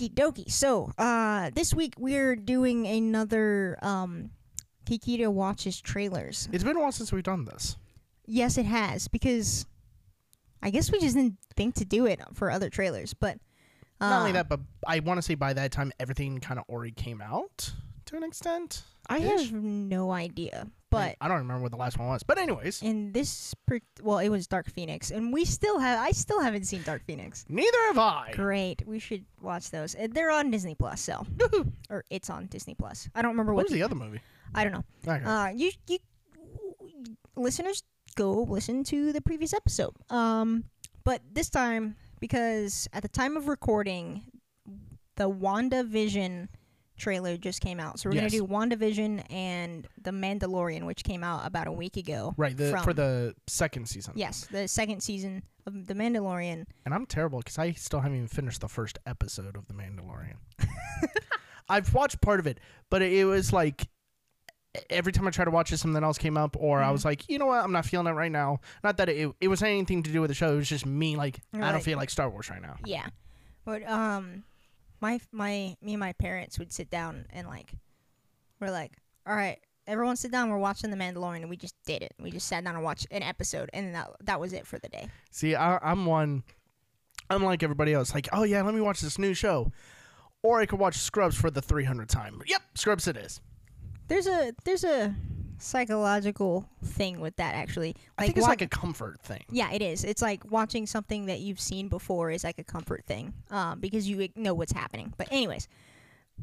Okie dokie. So, uh, this week we're doing another um, Geekedia watches trailers. It's been a while since we've done this. Yes, it has because I guess we just didn't think to do it for other trailers. But uh, Not only that, but I want to say by that time everything kind of already came out to an extent. I have no idea. But I don't remember what the last one was. But anyways, in this, per- well, it was Dark Phoenix, and we still have. I still haven't seen Dark Phoenix. neither have I. Great, we should watch those. Uh, They're on Disney Plus, so or it's on Disney Plus. I don't remember What what. was the other movie? I don't know. Okay. Uh, you you listeners go listen to the previous episode. Um, but this time because at the time of recording, the WandaVision trailer just came out. So we're Yes. gonna do WandaVision and the Mandalorian, which came out about a week ago. right, the, for the second season. Yes, the second season of the Mandalorian. And I'm terrible because I still haven't even finished the first episode of The Mandalorian. I've watched part of it, but it was like every time I tried to watch it, something else came up, or I was like, you know what, I'm not feeling it right now. Not that it, it was anything to do with the show. It was just me, like, I don't feel like Star Wars right now. Yeah, but um, my my me and my parents would sit down and like, we're like, all right, everyone sit down. We're watching The Mandalorian, and we just did it. We just sat down and watched an episode, and that that was it for the day. See, I, I'm one. I'm like everybody else. Like, oh yeah, let me watch this new show, or I could watch Scrubs for the 300th time. Yep, Scrubs it is. There's a there's a psychological thing with that actually. I think it's wa- like a comfort thing. yeah, it is. It's like watching something that you've seen before is like a comfort thing, um, because you know what's happening. But anyways,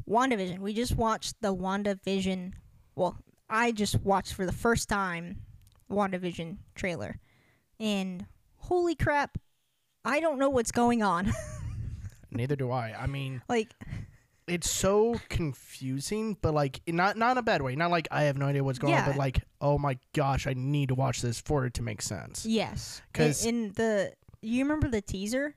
WandaVision. We just watched the WandaVision. Well, I just watched for the first time WandaVision trailer, and holy crap, I don't know what's going on. Neither do I. I mean, like, it's so confusing, but like not not in a bad way. Not like I have no idea what's going on, but like, oh my gosh, I need to watch this for it to make sense. yes, because in the you remember the teaser?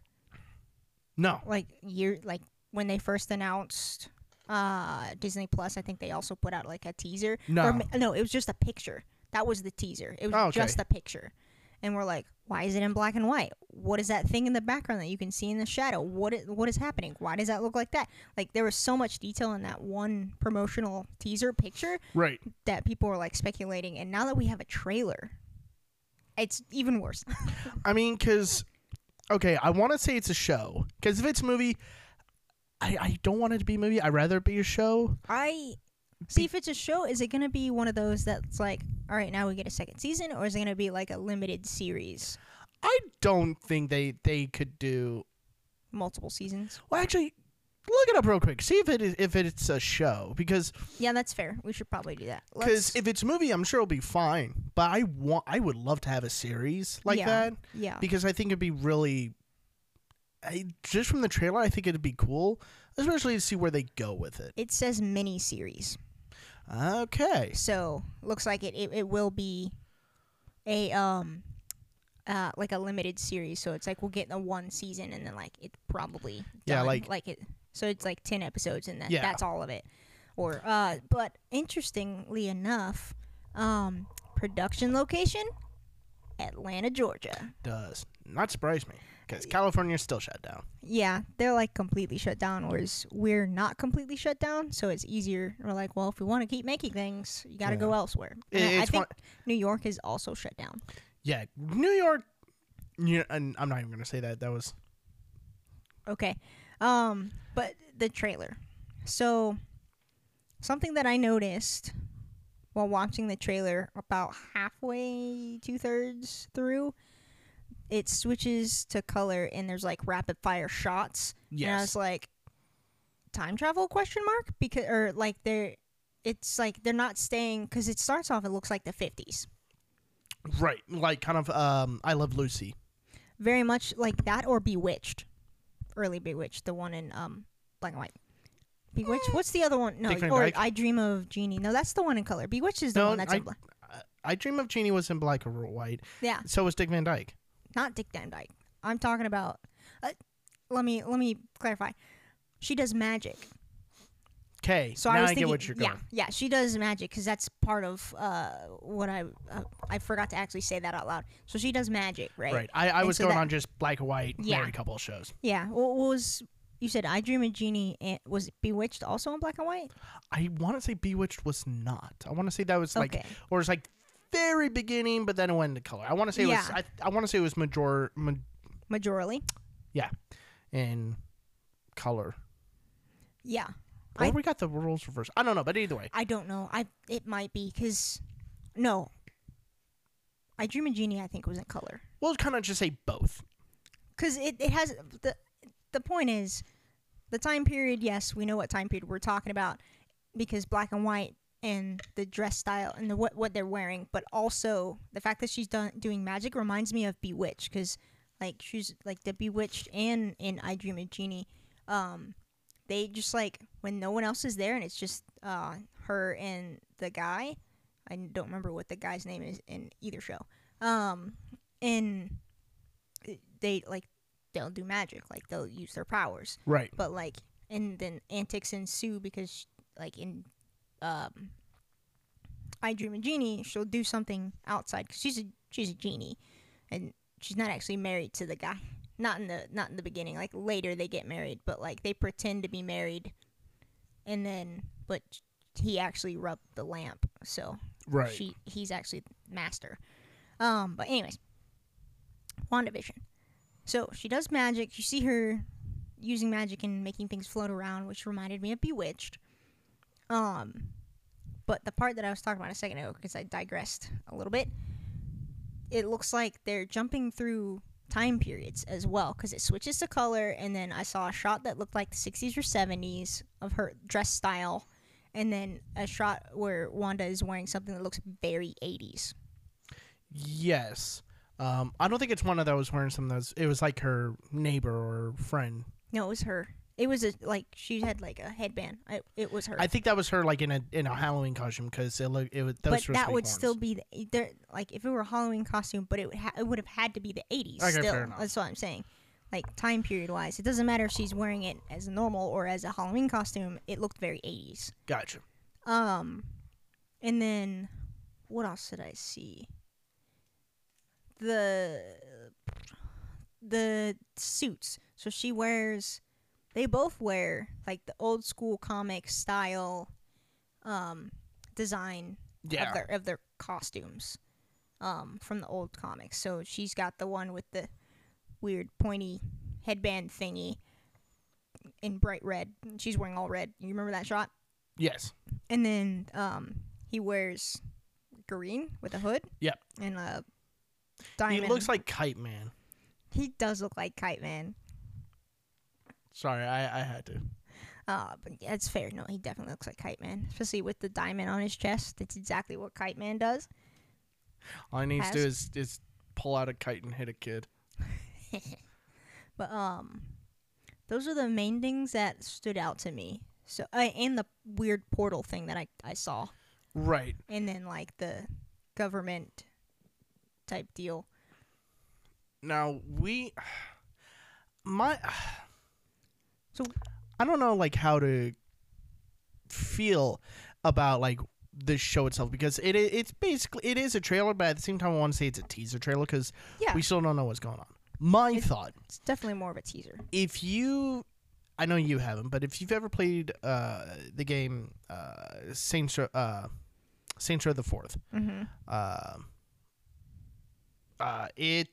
No. like year like when they first announced uh Disney Plus, I think they also put out like a teaser. No. Or, no, it was just a picture. That was the teaser. It was Oh, okay. just a picture. And we're like, why is it in black and white? What is that thing in the background that you can see in the shadow? What is, what is happening? Why does that look like that? Like there was so much detail in that one promotional teaser picture Right. that people were like speculating. And now that we have a trailer, it's even worse. I mean, because okay, I want to say it's a show. Because if it's a movie, I I don't want it to be a movie. I'd rather it be a show. I see if it's a show. Is it gonna be one of those that's like, all right, now we get a second season, or is it gonna be like a limited series, I don't think they they could do. multiple seasons? Well, actually, look it up real quick. See if it is if it's a show because Yeah, that's fair. We should probably do that. because if it's a movie, I'm sure it'll be fine. But I want I would love to have a series like Yeah. that yeah, because I think it'd be really. I, just from the trailer, I think it'd be cool, especially to see where they go with it. it says mini series, Okay. so looks like it, it it will be a um. Uh, like a limited series, so it's like we'll get the one season and then like it probably Yeah, like- like it. So it's like ten episodes and that Yeah. that's all of it. Or uh, but interestingly enough, um, production location, Atlanta, Georgia. Does not surprise me because California's still shut down. Yeah, they're like completely shut down, whereas we're not completely shut down, so it's easier. We're like, well, if we want to keep making things, you got to go elsewhere. It- I- I think New York is also shut down. Yeah, New York. Yeah, and I'm not even gonna say that. That was Okay. Um, but the trailer. So something that I noticed while watching the trailer about halfway, two thirds through, it switches to color and there's like rapid fire shots. Yes. And I was like, time travel question mark? Because or like they're it's like they're not staying because it starts off it looks like the 50s right, like kind of um, I Love Lucy. very much like that or Bewitched, early Bewitched, the one in um black and white. Bewitched. What's the other one? No, Dick or Dyke? I Dream of Jeannie. No, that's the one in color. Bewitched is the No, one that's I- in black. I Dream of Jeannie was in black or white. Yeah, So was Dick Van Dyke. Not Dick Van Dyke. I'm talking about. Uh, let me let me clarify. She does magic. Okay, So now I was I, thinking, get what you're going. yeah, yeah, she does magic because that's part of uh what I uh, I forgot to actually say that out loud. So she does magic, right? Right. I, I was so going that- on just black and white Yeah. married couple shows. Yeah. What was you said? I Dream of Jeannie and was Bewitched also in black and white? I want to say Bewitched was not. I want to say that was like, Okay. or it's like very beginning, but then it went into color. I want to say it was. Yeah. I, I want to say it was major, ma- Majorly. Yeah, in color. Yeah. Or I- we got the rules reversed. I don't know, but either way, I don't know. I it might be because no. I Dream of Jeannie I think was in color we'll kind of just say both. because it, it has the the point is the time period. Yes, we know what time period we're talking about because black and white and the dress style and the what what they're wearing, but also the fact that she's done doing magic reminds me of Bewitched because like she's like the Bewitched and in I Dream of Jeannie, um, they just like when no one else is there and it's just uh her and the guy. I don't remember what the guy's name is in either show. Um, and they like they'll do magic, like they'll use their powers Right. but like and then antics ensue because like in um I Dream a Jeannie she'll do something outside cuz she's a she's a genie and she's not actually married to the guy not in the not in the beginning like later they get married but like they pretend to be married and then but he actually rubbed the lamp so Right. she he's actually master. Um, but anyways, WandaVision. So she does magic. You see her using magic and making things float around, which reminded me of Bewitched. Um, but the part that I was talking about a second ago, because I digressed a little bit, it looks like they're jumping through time periods as well, because it switches to color, and then I saw a shot that looked like the 60s or 70s of her dress style, and then a shot where Wanda is wearing something that looks very 80s. Yes. Um, I don't think it's one of those wearing something that's. It was like her neighbor or friend. No, it was her. It was a like she had like a headband. I, it was her. I think that was her, like in a in a Halloween costume, because it looked. It was. Those but that would horns. still be the there. Like if it were a Halloween costume, but it would ha- it would have had to be the eighties. Okay, still, fair enough. that's what I'm saying. Like time period wise, it doesn't matter if she's wearing it as normal or as a Halloween costume. It looked very eighties. Gotcha. Um, and then what else did I see? The the suits. So she wears. They both wear like the old school comic style, um, design Yeah. of their of their costumes, um, from the old comics. So she's got the one with the weird pointy headband thingy in bright red. She's wearing all red. You remember that shot? Yes. And then um, he wears green with a hood. Yep. And a diamond. He looks like Kite Man. he does look like Kite Man. Sorry, I, I had to. Uh, but yeah, it's fair. No, he definitely looks like Kite Man, especially with the diamond on his chest. That's exactly what Kite Man does. All he needs to do is, is pull out a kite and hit a kid. But um, those are the main things that stood out to me. So uh, and the weird portal thing that I I saw, Right. and then like the government type deal. Now we my So- I don't know like how to feel about like the show itself because it it's basically it is a trailer but at the same time I want to say it's a teaser trailer cuz Yeah, we still don't know what's going on. My It- thought it's definitely more of a teaser. if you I know you haven't, but if you've ever played uh, the game uh, Saints uh, Saints Row the Fourth, Mm-hmm. uh, uh, it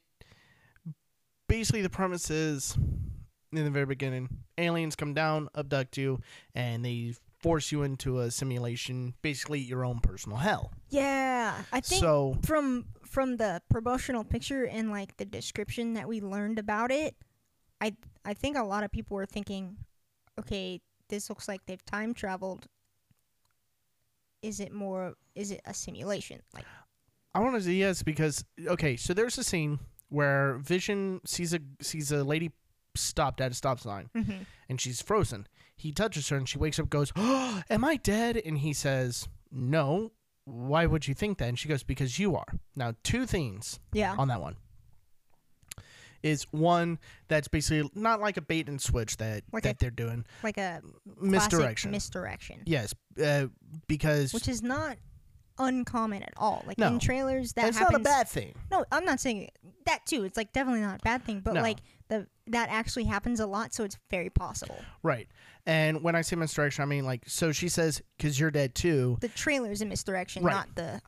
basically the premise is in the very beginning, aliens come down, abduct you, and they force you into a simulation, basically your own personal hell. Yeah, I think So from from the promotional picture and like the description that we learned about it, I I think a lot of people were thinking, okay, this looks like they've time traveled. Is it more? Is it a simulation? Like, I want to say yes because okay, so there's a scene where Vision sees a sees a lady stopped at a stop sign Mm-hmm. and she's frozen. He touches her and she wakes up, goes, oh, "Am I dead?" And he says, "No. Why would you think that?" And she goes, "Because you are." Now, two things Yeah. on that one is one that's basically not like a bait and switch that Like that a they're doing like a misdirection. misdirection, yes, uh, because which is not uncommon at all. Like No. in trailers, that it's happens. not a bad thing. No, I'm not saying that too. It's like definitely not a bad thing, but No. like the that actually happens a lot, so it's very possible. Right. And when I say misdirection, I mean like so she says cuz you're dead too. The trailer's a misdirection, Right. not the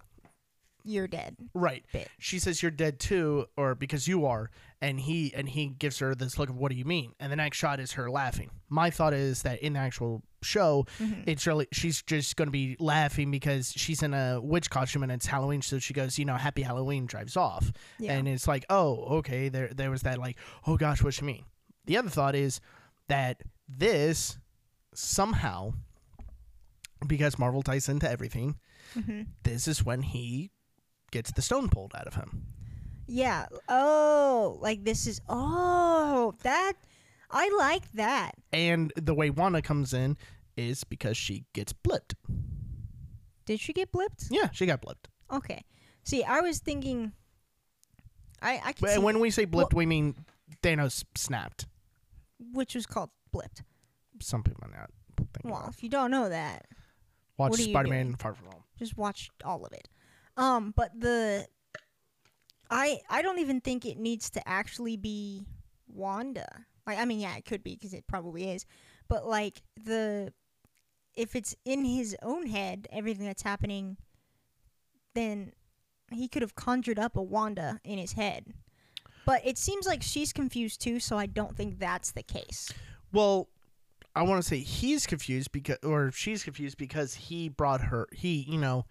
you're dead Right. bit. She says you're dead too or because you are and he and he gives her this look of what do you mean? And the next shot is her laughing. My thought is that in the actual show, Mm-hmm. it's really she's just going to be laughing because she's in a witch costume and it's Halloween so she goes, you know, happy Halloween drives off. Yeah. And it's like, "Oh, okay, there there was that like, oh gosh, what you mean?" The other thought is that this somehow because Marvel ties into everything, Mm-hmm. this is when he gets the stone pulled out of him. Yeah. Oh, like this is oh that I like that. And the way Wanda comes in is because she gets blipped. Did she get blipped? Yeah, she got blipped. Okay. See, I was thinking. I I can when we say blipped, Well- we mean Thanos snapped. which was called blipped. Some people might not think Well, if you don't know that, Watch are Spider-Man? Far From Home. just watch all of it. Um, but the I I don't even think it needs to actually be Wanda. Like I mean, yeah, it could be because it probably is. But like the if it's in his own head, everything that's happening, then he could have conjured up a Wanda in his head. But it seems like she's confused too, so I don't think that's the case. Well, I want to say he's confused because, or she's confused because he brought her. He, you know,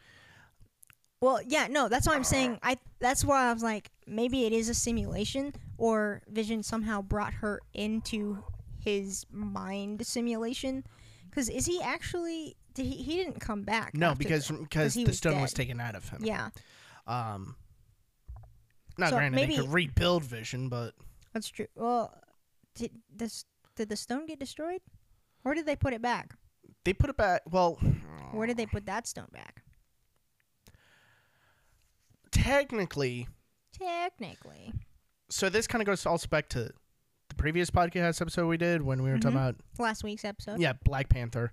Well, yeah, no, that's why I'm saying I that's why I was like maybe it is a simulation or Vision somehow brought her into his mind simulation cuz is he actually did he he didn't come back no, because because the was stone was taken out of him. Yeah, Um. not So granted, maybe- they could rebuild Vision, but that's true. Well, did this did the stone get destroyed? Or did they put it back? they put it back. Well, Where did they put that stone back? Technically, Technically. so this kind of goes also back to the previous podcast episode we did when we were talking Mhm. about Last week's episode yeah Black Panther.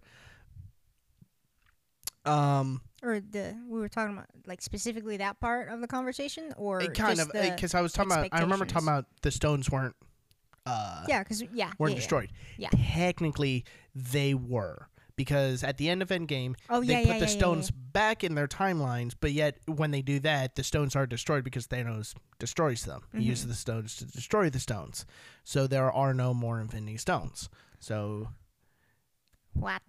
Um, or the we were talking about like specifically that part of the conversation or it kind just of the, because I was talking about. I remember talking about the stones weren't. Uh, Yeah, because yeah, weren't yeah, yeah. destroyed. Yeah. Technically, they were because at the end of Endgame, Oh they yeah, put yeah, the yeah, stones back in their timelines. But yet, when they do that, the stones are destroyed because Thanos destroys them. He Mm-hmm. uses the stones to destroy the stones. So there are no more Infinity Stones. So. What?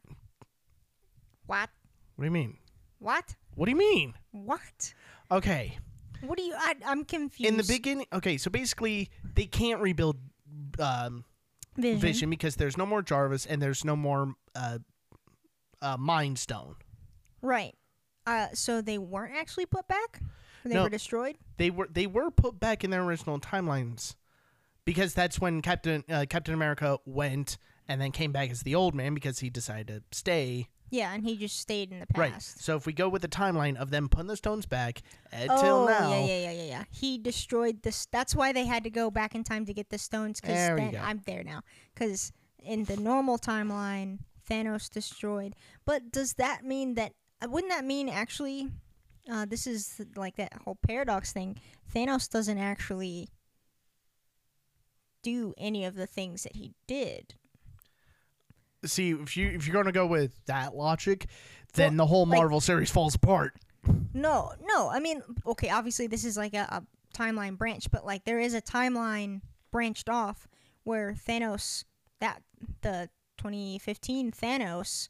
What? what do you mean? What? What do you mean? What? Okay. What do you? I, I'm confused. In the beginning, okay, so basically they can't rebuild um, Vision. Vision because there's no more Jarvis and there's no more uh, uh, Mind Stone. right? Uh, so they weren't actually put back. They No. were destroyed. They were they were put back in their original timelines because that's when Captain uh, Captain America went and then came back as the old man because he decided to stay. Yeah, and he just stayed in the past. Right. So if we go with the timeline of them putting the stones back until oh now, yeah, yeah, yeah, yeah, yeah. He destroyed this. That's why they had to go back in time to get the stones. Because There we then go. I'm there now. Because in the normal timeline, Thanos destroyed. But does that mean that? uh, Wouldn't that mean actually? Uh, this is like that whole paradox thing. Thanos doesn't actually do any of the things that he did. see if you if you're gonna go with that logic, then Well, the whole like- Marvel series falls apart. No, no. I mean, okay, obviously this is like a, a timeline branch, but like there is a timeline branched off where Thanos, that the 2015 Thanos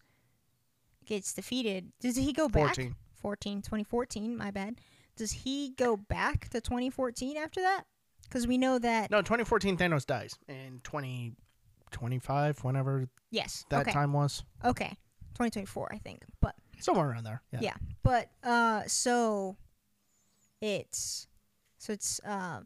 gets defeated. Does he go back? 14. 14, 2014, my bad. Does he go back to 2014 after that? Because we know that. No, 2014 Thanos dies in 2025, whenever Yes. that okay. time was, Okay. 2024, I think. But somewhere around there. Yeah. Yeah. But uh so it's so it's uh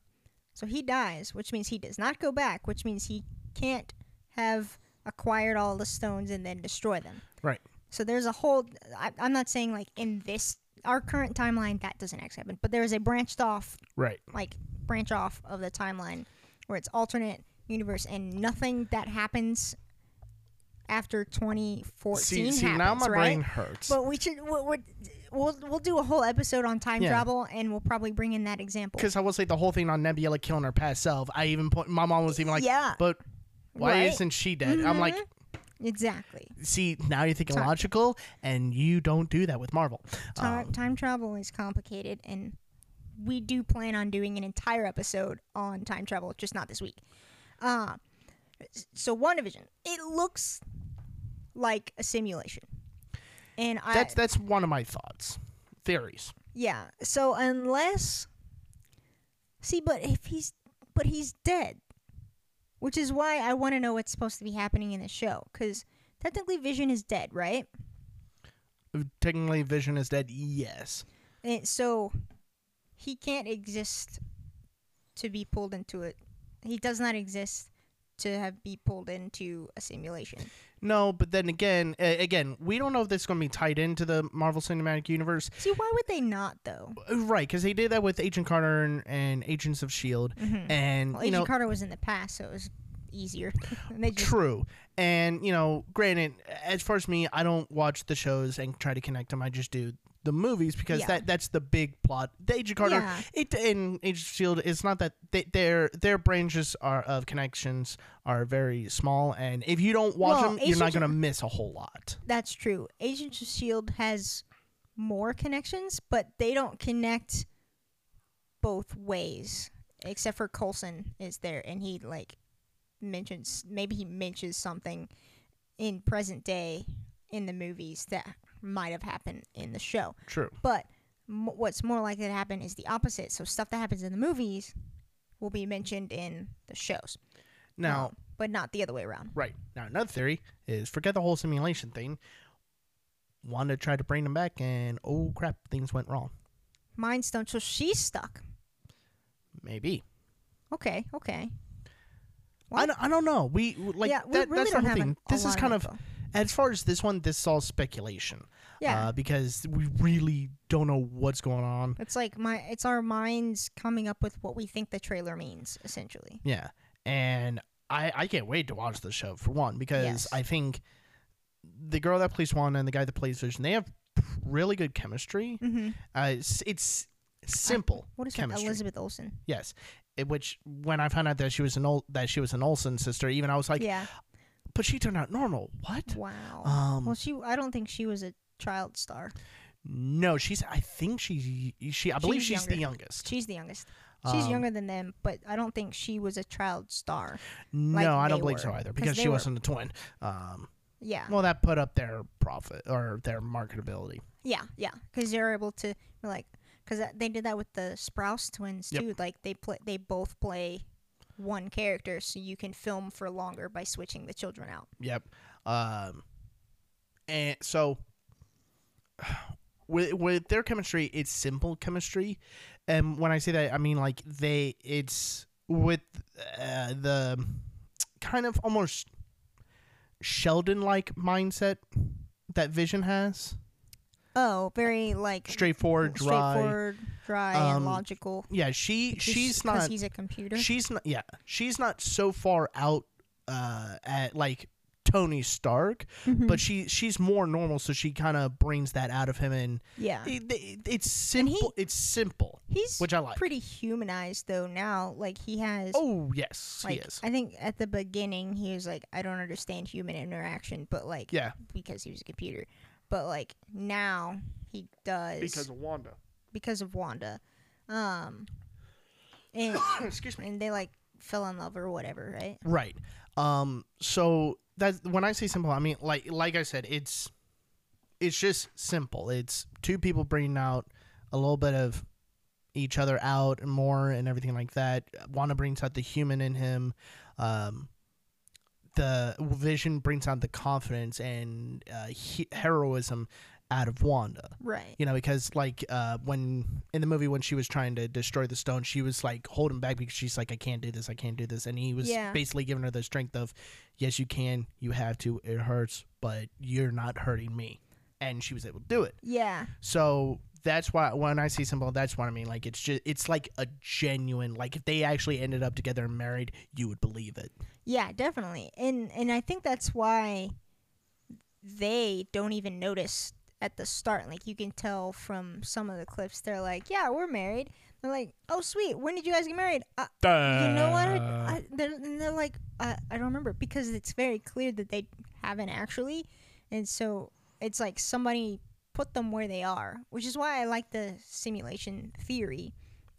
So he dies, which means he does not go back, which means he can't have acquired all the stones and then destroy them. Right. So there's a whole. I, I'm not saying like in this our current timeline that doesn't actually happen, but there is a branched off Right. like branch off of the timeline where it's alternate universe and nothing that happens after 2014 See, see happens, now my right? brain hurts. But we should we'll, we'll we'll we'll do a whole episode on time Yeah. travel and we'll probably bring in that example. Because I will say the whole thing on Nebula killing her past self. I even put My mom was even like, Yeah. but why Right. isn't she dead? I'm like, Exactly. see, now you're thinking Time- logical, and you don't do that with Marvel. Time, Um, time travel is complicated and we do plan on doing an entire episode on time travel, just not this week. Uh, so WandaVision, it looks like a simulation. And I that's that's one of my thoughts, theories. Yeah. So unless see, but if he's but he's dead, which is why I want to know what's supposed to be happening in the show, because technically Vision is dead, right? Technically, Vision is dead. Yes. And so he can't exist to be pulled into it. He does not exist to have be pulled into a simulation. No, but then again, uh, again, we don't know if this is going to be tied into the Marvel Cinematic Universe, See, why would they not though? Uh, right? Because they did that with Agent Carter and, and Agents of Shield, and Well, Agent know, Carter was in the past, so it was easier. just True. And, you know, granted, as far as me, I don't watch the shows and try to connect them. I just do the movies because Yeah. that that's the big plot. The Agent Carter, Yeah. it in Agent Shield, it's not that they, their their branches are of connections are very small, and if you don't watch Well, them, you're not gonna miss a whole lot. That's true. Agent of Shield has more connections, but they don't connect both ways. Except for Coulson is there, and he like mentions maybe he mentions something in present day in the movies that might have happened in the show. True. But m- what's more likely to happen is the opposite. So stuff that happens in the movies will be mentioned in the shows. Now, Um, but not the other way around. right now, another theory is forget the whole simulation thing. Wanda tried to bring them back, and oh crap, things went wrong. Mind Stone. So she's stuck. Maybe. Okay. Okay. I don't, I don't know. We like yeah, we that, really that's don't the have an- this is kind of info. As far as this one. This is all speculation. yeah. Uh, because we really don't know what's going on. it's like my it's our minds coming up with what we think the trailer means, essentially. Yeah, and I I can't wait to watch the show for one because Yes. I think the girl that plays Wanda and the guy that plays Vision they have really good chemistry. Mm-hmm. Uh, it's, it's simple What is chemistry. that? Elizabeth Olsen. Yes. It, which when I found out that she was an Ol- that she was an Olsen sister, even I was like, yeah. But she turned out normal. What? Wow. Um, well, she. I don't think she was a child star. No, she's. I think she. She. I believe She's she's, the youngest. She's the youngest. She's Um, younger than them, but I don't think she was a child star. No, like I don't believe so either because she were- wasn't a twin. Um, Yeah. well, that put up their profit or their marketability. Yeah, yeah, because they're able to like, because they did that with the Sprouse twins Yep. too. Like they play, they both play one character, so you can film for longer by switching the children out. Yep. Um, and so with with their chemistry, it's simple chemistry, and when I say that, I mean like they it's with uh, the kind of almost Sheldon like mindset that Vision has. Oh, very like Straightforward, dry. straightforward, dry, Um, and logical. Yeah, she she's not he's a computer. she's not yeah she's not so far out uh at like Tony Stark, Mhm. but she she's more normal, so she kind of brings that out of him, and yeah, it, it- it's simple. it's simple, he's which I like. pretty humanized though now. Like he has. Oh yes, like he is. I think at the beginning he was like, I don't understand human interaction, but like Yeah, because he was a computer. But like now he does because of Wanda. because of Wanda. Um and Excuse me. and they like fell in love or whatever, right? Right. Um. So that when I say simple, I mean like like I said, it's it's just simple. It's two people bringing out a little bit of each other out and more and everything like that. Wanda brings out the human in him. Um. The vision brings out the confidence and uh, he- heroism out of Wanda. Right. You know, because like uh, when in the movie when she was trying to destroy the stone, she was like holding back because she's like, I can't do this, I can't do this, and he was Yeah. basically giving her the strength of, yes, you can, you have to, it hurts, but you're not hurting me, and she was able to do it. Yeah. So that's why when I see symbol, that's what I mean. Like it's just it's like a genuine like if they actually ended up together and married, you would believe it. Yeah, definitely. And and I think that's why they don't even notice at the start. Like you can tell from some of the clips, they're like, "Yeah, we're married." They're like, "Oh, sweet. When did you guys get married?" Uh, you know what? I, I, they're, and they're like, I, I don't remember because it's very clear that they haven't actually, and so it's like somebody put them where they are, which is why I like the simulation theory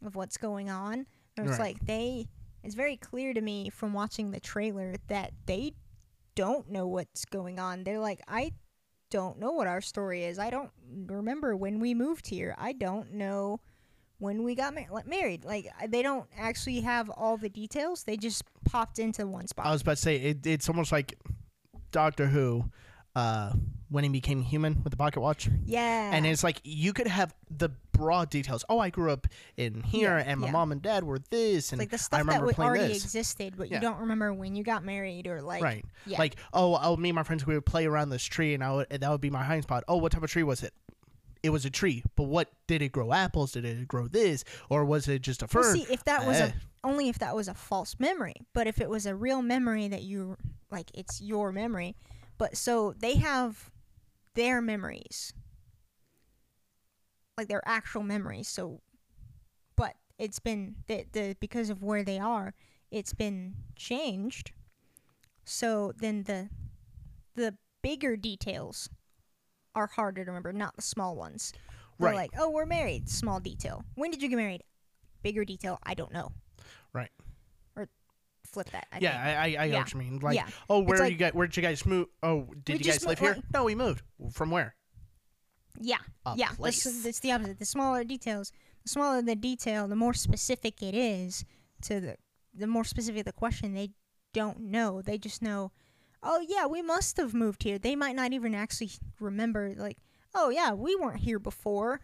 of what's going on. It's Right. like they, it's very clear to me from watching the trailer that they don't know what's going on. They're like, I don't know what our story is. I don't remember when we moved here. I don't know when we got mar- married. Like they don't actually have all the details. They just popped into one spot. I was about to say it, it's almost like Doctor Who, uh, when he became human with the pocket watch, yeah. and it's like you could have the broad details. Oh, I grew up in here, Yeah, and my yeah. mom and dad were this, and like the stuff that remember would already this. existed, but Yeah. you don't remember when you got married or like right. Like, oh, oh, me and my friends we would play around this tree, and I would, and that would be my hiding spot. Oh, what type of tree was it? It was a tree, but what did it grow? Apples? Did it grow this, or was it just a Well, see, if that was Eh. a only if that was a false memory, but if it was a real memory that you like, it's your memory. But so they have their memories, like their actual memories. So, but it's been the the because of where they are, it's been changed. So then the the bigger details are harder to remember, not the small ones. They're Right. like, oh, we're married. Small detail. When did you get married? Bigger detail. I don't know. Right. Flip that. I yeah, think. I, I, I Yeah. what you mean. Like, Yeah. oh, where like- you guys? Where did you guys move? Oh, did you guys live here? like- no, we moved. From where? yeah. A yeah. Place. that's the opposite. The smaller details, the smaller the detail, the more specific it is to the the more specific the question. They don't know. They just know. Oh yeah, we must have moved here. They might not even actually remember. Like, oh yeah, we weren't here before,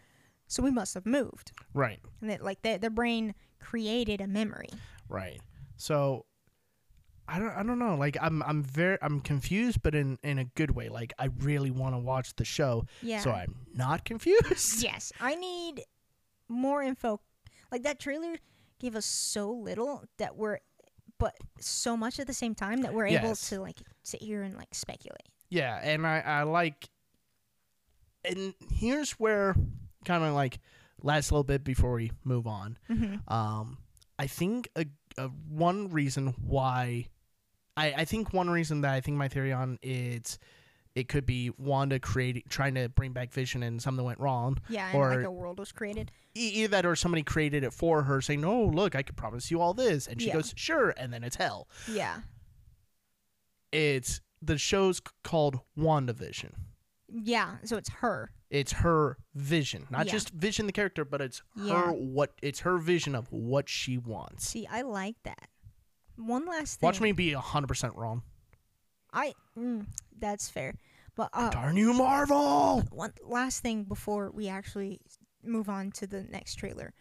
so we must have moved. Right. And that like their their brain created a memory. Right. So I don't I don't know. Like I'm I'm very I'm confused but in in a good way. Like I really want to watch the show. Yeah. So I'm not confused. Yes, I need more info. Like that trailer gave us so little that we're, but so much at the same time that we're able to like sit here and like speculate. Yeah, and I I like and here's where kind of like last little bit before we move on. Mm-hmm. Um I think a, a one reason why I I think one reason that I think my theory on it's it could be Wanda creating trying to bring back Vision and something went wrong. Yeah, and Or- like a world was created. Either that or somebody created it for her saying "No, look i could promise you all this and she Yeah. goes sure and then it's hell Yeah, it's the show's called wandavision yeah. So it's her. it's her vision not Yeah. just vision the character but it's Yeah. her what it's her vision of what she wants See, I like that. One last thing. watch me be 100% wrong I. Mm, that's fair. But uh, darn you marvel one last thing before we actually move on to the next trailer.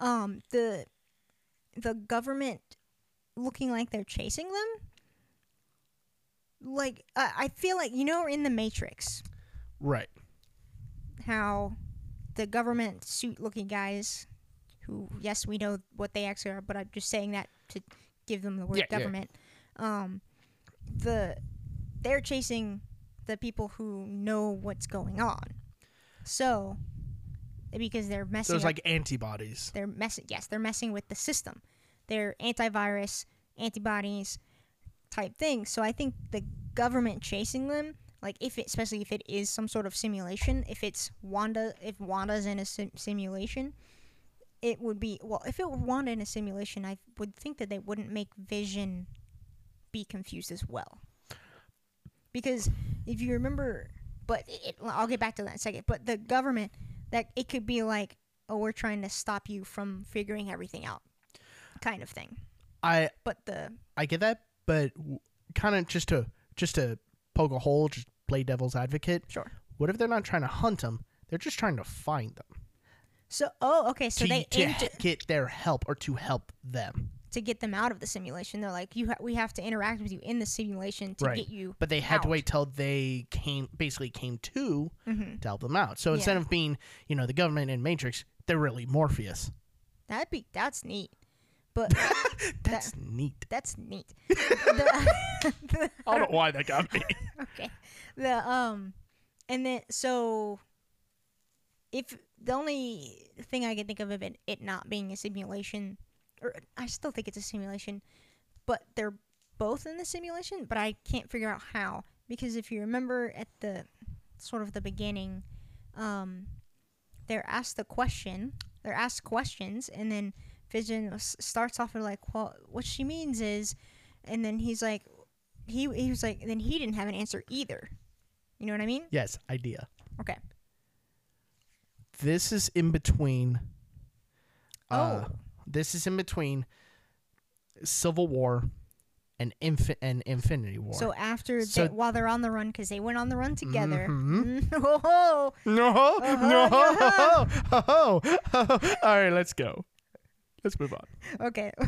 Um, the the government looking like they're chasing them. Like I I feel like you know in the Matrix right how the government suit looking guys who yes we know what they actually are but I'm just saying that to give them the word Yeah, yeah. government. Um the they're chasing the people who know what's going on. So because they're messing so it's like antibodies. They're messing yes they're messing with the system. They're antivirus antibodies type thing so i think the government chasing them like if it especially if it is some sort of simulation if it's wanda if wanda's in a sim- simulation it would be well if it were wanda in a simulation i would think that they wouldn't make vision be confused as well. Because if you remember but it, i'll get back to that in a second but the government that it could be like oh we're trying to stop you from figuring everything out kind of thing. I but the i get that but kind of just to just to poke a hole just play devil's advocate. Sure. What if they're not trying to hunt them? They're just trying to find them So oh okay, so to, they to to, get their help or to help them. to get them out of the simulation. They're like you ha- we have to interact with you in the simulation to Right. get you. But they had to wait till they came, basically came to Mhm. to help them out. So instead Yeah. of being, you know, the government in Matrix, they're really Morpheus. That'd be that's neat. But That's neat. that's neat. The- the- I don't know why that got me. okay. The um, and then so if the only thing I can think of of it, it not being a simulation, or I still think it's a simulation, but they're both in the simulation, but I can't figure out how because if you remember at the sort of the beginning, um, they're asked the question, they're asked questions, and then Vision starts off with like, well, what she means is, and then he's like, he he was like, then he didn't have an answer either. You know what I mean? yes, idea. Okay. This is in between. Uh, Oh. This is in between Civil War and Infi- and Infinity War. So after So- they, while they're on the run, because they went on the run together. Mhm. oh, no, no, oh, oh. All right, let's go. Let's move on. okay.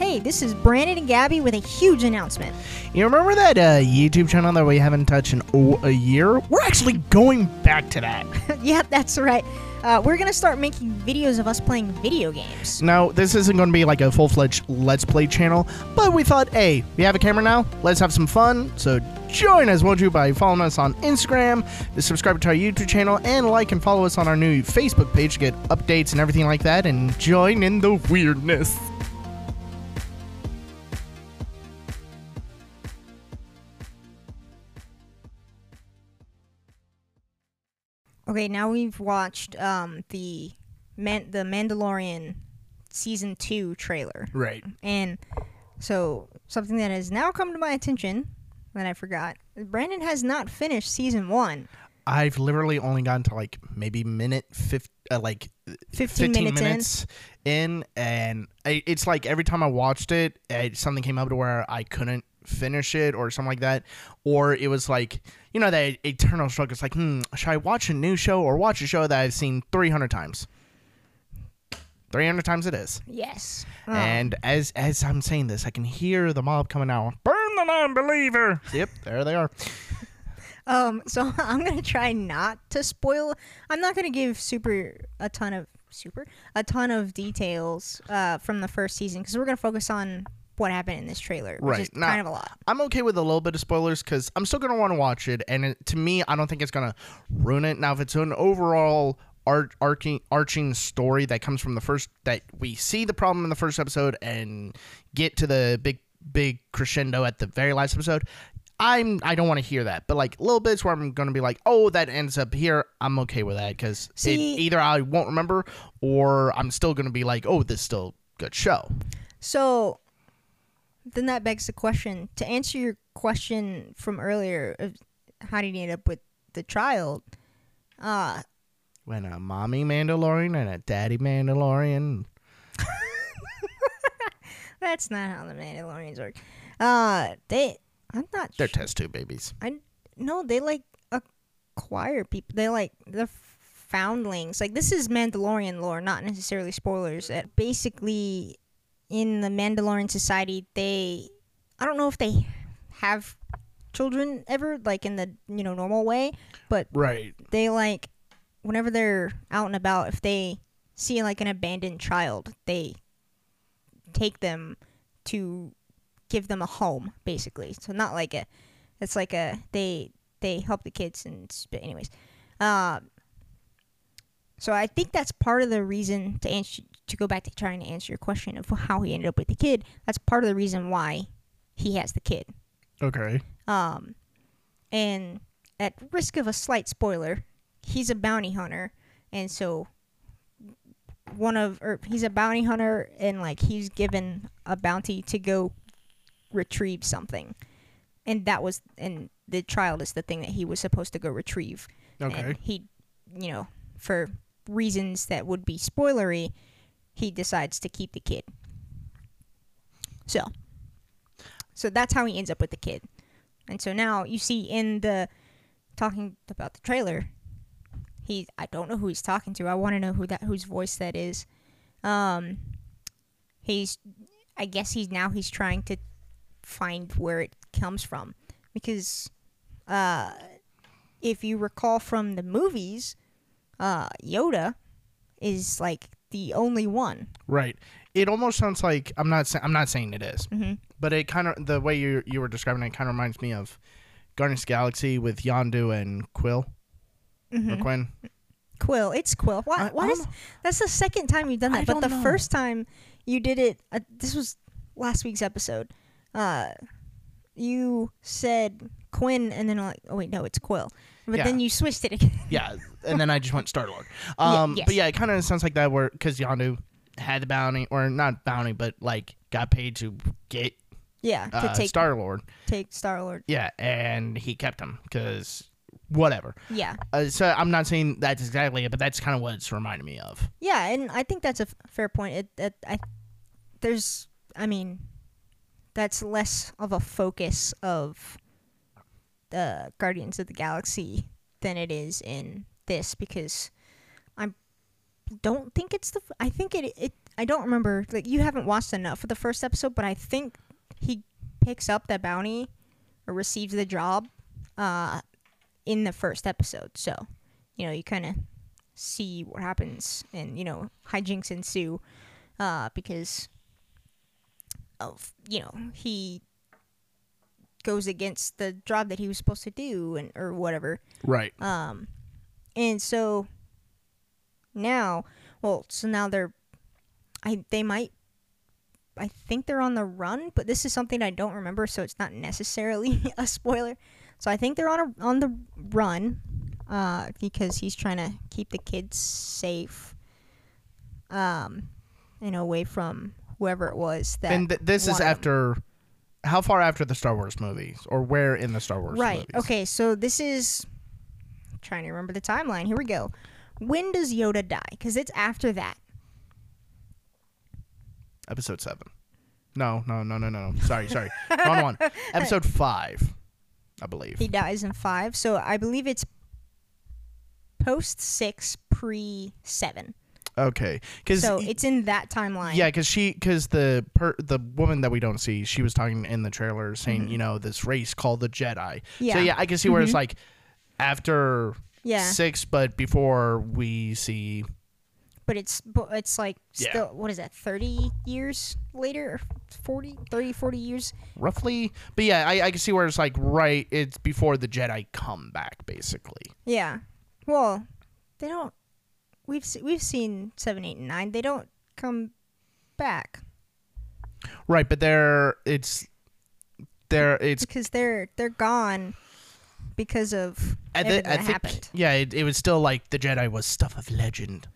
Hey, this is Brandon and Gabby with a huge announcement. You remember that uh, YouTube channel that we haven't touched in oh, a year? We're actually going back to that. yeah, that's right. Uh, we're gonna start making videos of us playing video games. Now, this isn't going to be like a full fledged Let's Play channel, but we thought, hey, we have a camera now, let's have some fun. So join us, won't you, by following us on Instagram, subscribe to our YouTube channel, and like and follow us on our new Facebook page to get updates and everything like that, and join in the weirdness. Okay, now we've watched um, the Man- the Mandalorian season two trailer. Right. And so something that has now come to my attention that I forgot. Brandon has not finished season one. I've literally only gotten to like maybe minute 50, uh, like 15, 15 minutes, minutes in, and I, it's like every time I watched it, it, something came up to where I couldn't finish it or something like that, or it was like you know that eternal struggle. It's like, hmm, should I watch a new show or watch a show that I've seen 300 times? 300 times it is. Yes. Oh. And as as I'm saying this, I can hear the mob coming out. Burn the non-believer. Yep, there they are. Um, so I'm gonna try not to spoil. I'm not gonna give super a ton of super a ton of details uh, from the first season because we're gonna focus on what happened in this trailer, which Right, is now- kind of a lot. I'm okay with a little bit of spoilers because I'm still gonna want to watch it, and it, to me, I don't think it's gonna ruin it. Now, if it's an overall art arching arching story that comes from the first that we see the problem in the first episode and get to the big big crescendo at the very last episode. I'm I don't want to hear that, but like little bits where I'm gonna be like, oh, that ends up here. I'm okay with that because either I won't remember or I'm still gonna be like, oh, this is still a good show. So then that begs the question to answer your question from earlier of how did he end up with the child? Uh, When a mommy Mandalorian and a daddy Mandalorian that's not how the Mandalorians work. Uh, they I'm not. They're su- test tube babies. I no, they like acquire people. They like the foundlings. Like this is Mandalorian lore, not necessarily spoilers. That basically in the Mandalorian society, they I don't know if they have children ever, like in the you know normal way, but Right. they like whenever they're out and about, if they see like an abandoned child, they take them to give them a home, basically. So not like a, it's like a they they help the kids and but anyways, uh, so I think that's part of the reason to answer to go back to trying to answer your question of how he ended up with the kid. That's part of the reason why he has the kid. Okay. Um, and at risk of a slight spoiler, he's a bounty hunter, and so one of or he's a bounty hunter, and like he's given a bounty to go retrieve something, and that was and the child is the thing that he was supposed to go retrieve. Okay. And he, you know, for reasons that would be spoilery, he decides to keep the kid. So, so that's how he ends up with the kid. And so now you see in the talking about the trailer, he I don't know who he's talking to. I want to know who that whose voice that is. Um, he's I guess he's now he's trying to find where it comes from because uh, if you recall from the movies, uh, Yoda is like the only one. Right. It almost sounds like I'm not. Sa- I'm not saying it is, Mhm. but it kind of the way you you were describing it kind of reminds me of Guardians of the Galaxy with Yondu and Quill or Quinn. Quill. It's Quill. Why? I- why I does, that's the second time you've done I that. But the know. first time you did it, uh, this was last week's episode. Uh, you said Quinn, and then I'm like, oh wait, no, it's Quill. But Yeah. then you switched it again. Yeah, and then I just went Star Lord. Um, yes. but yeah, it kind of sounds like that where because Yondu had the bounty or not bounty, but like got paid to get yeah, to uh, take Star Lord. take Star Lord. Yeah, and he kept him because whatever. Yeah, Uh, so I'm not saying that's exactly it, but that's kind of what it's reminding me of. yeah, and I think that's a f- fair point. It, it I there's, I mean, that's less of a focus of the Guardians of the Galaxy than it is in this because I don't think it's the. I think it. It. I don't remember. Like you haven't watched enough of the first episode, but I think he picks up the bounty or receives the job, uh, in the first episode. So, you know, you kind of see what happens, and you know, hijinks ensue, uh, because of you know he goes against the job that he was supposed to do and or whatever. Right. Um, and so now, well, so now they're, I they might, I think they're on the run, but this is something I don't remember, so it's not necessarily a spoiler. So I think they're on a on the run, uh, because he's trying to keep the kids safe, um, and away from whoever it was that. and th- this is 'em. How far after the Star Wars movies, or where in the Star Wars Right. movies? Okay. So this is trying to remember the timeline. Here we go. When does Yoda die? Because it's after that. Episode seven. No, no, no, no, no. no. Sorry, sorry. Wrong one. Episode five, I believe. He dies in five. So I believe it's post six, pre seven. Okay, because So it's in that timeline. yeah, because she, because the per, the woman that we don't see, she was talking in the trailer saying, you know, this race called the Jedi. Mm-hmm. Yeah. So yeah, I can see where it's like after Yeah. six, but before we see. But it's but it's like Yeah. still what is that? 30 years later or 40 30 40 years? roughly. But yeah, I, I can see where it's like right. It's before the Jedi come back, basically. Yeah. Well, they don't we've se- we've seen 7 8 and 9. They don't come back. Right, but they're it's they're it's because they're they're gone because of I, thi- everything that think happened. yeah, it, it was still like the Jedi was stuff of legend.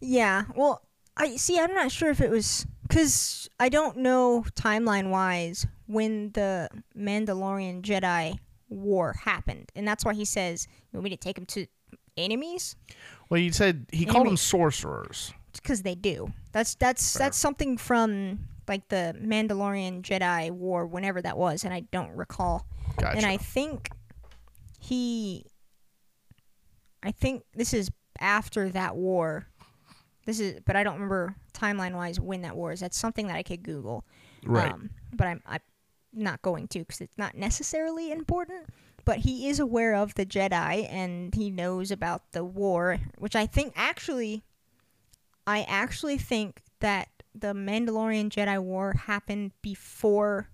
Yeah. Well, I see. I'm not sure if it was because I don't know timeline wise when the Mandalorian Jedi War happened, and that's why he says you want me to take him to enemies Well, you said he called them sorcerers. because they do. That's that's Fair. that's something from like the Mandalorian Jedi War, whenever that was, and I don't recall. Gotcha. And I think he I think this is after that war. This is but I don't remember timeline wise when that war is. That's something that I could Google. right. Um, but I'm I'm not going to because it's not necessarily important. But he is aware of the Jedi and he knows about the war, which I think actually, I actually think that the Mandalorian Jedi War happened before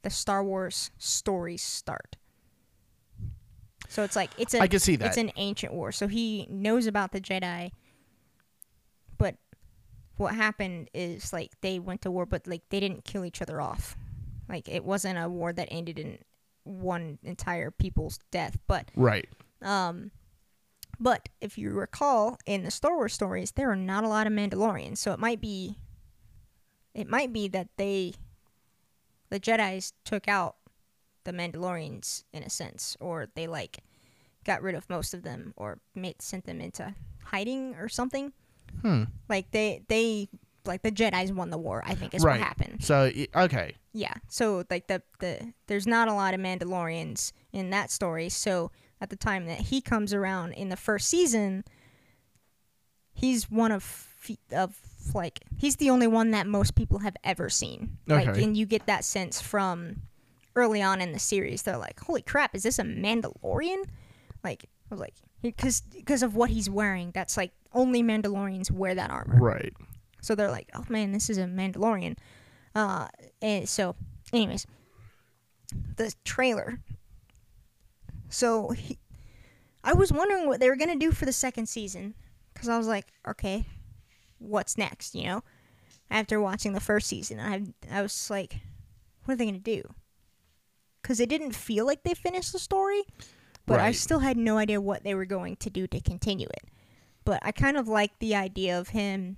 the Star Wars stories start. So it's like it's a I can see that. it's an ancient war. So he knows about the Jedi, but what happened is like they went to war, but like they didn't kill each other off. Like it wasn't a war that ended in one entire people's death. But right. um, but if you recall in the Star Wars stories, there are not a lot of Mandalorians, so it might be, it might be that they, the Jedi's took out the Mandalorians in a sense, or they like got rid of most of them, or made, sent them into hiding or something. Hmm. Like they they like the Jedi's won the war. I think is right. what happened. So okay, Yeah. So like the the there's not a lot of Mandalorians in that story. So at the time that he comes around in the first season, he's one of of like he's the only one that most people have ever seen. Like Okay. and you get that sense from early on in the series. They're like, "Holy crap, is this a Mandalorian?" Like I was like because because of what he's wearing. That's like only Mandalorians wear that armor. right. So they're like, "Oh man, this is a Mandalorian." Uh, and so, anyways, the trailer. So he, I was wondering what they were gonna do for the second season, because I was like, okay, what's next? You know, after watching the first season, I I was like, what are they gonna do? Because it didn't feel like they finished the story, but I still had no idea what they were going to do to continue it. But I kind of like the idea of him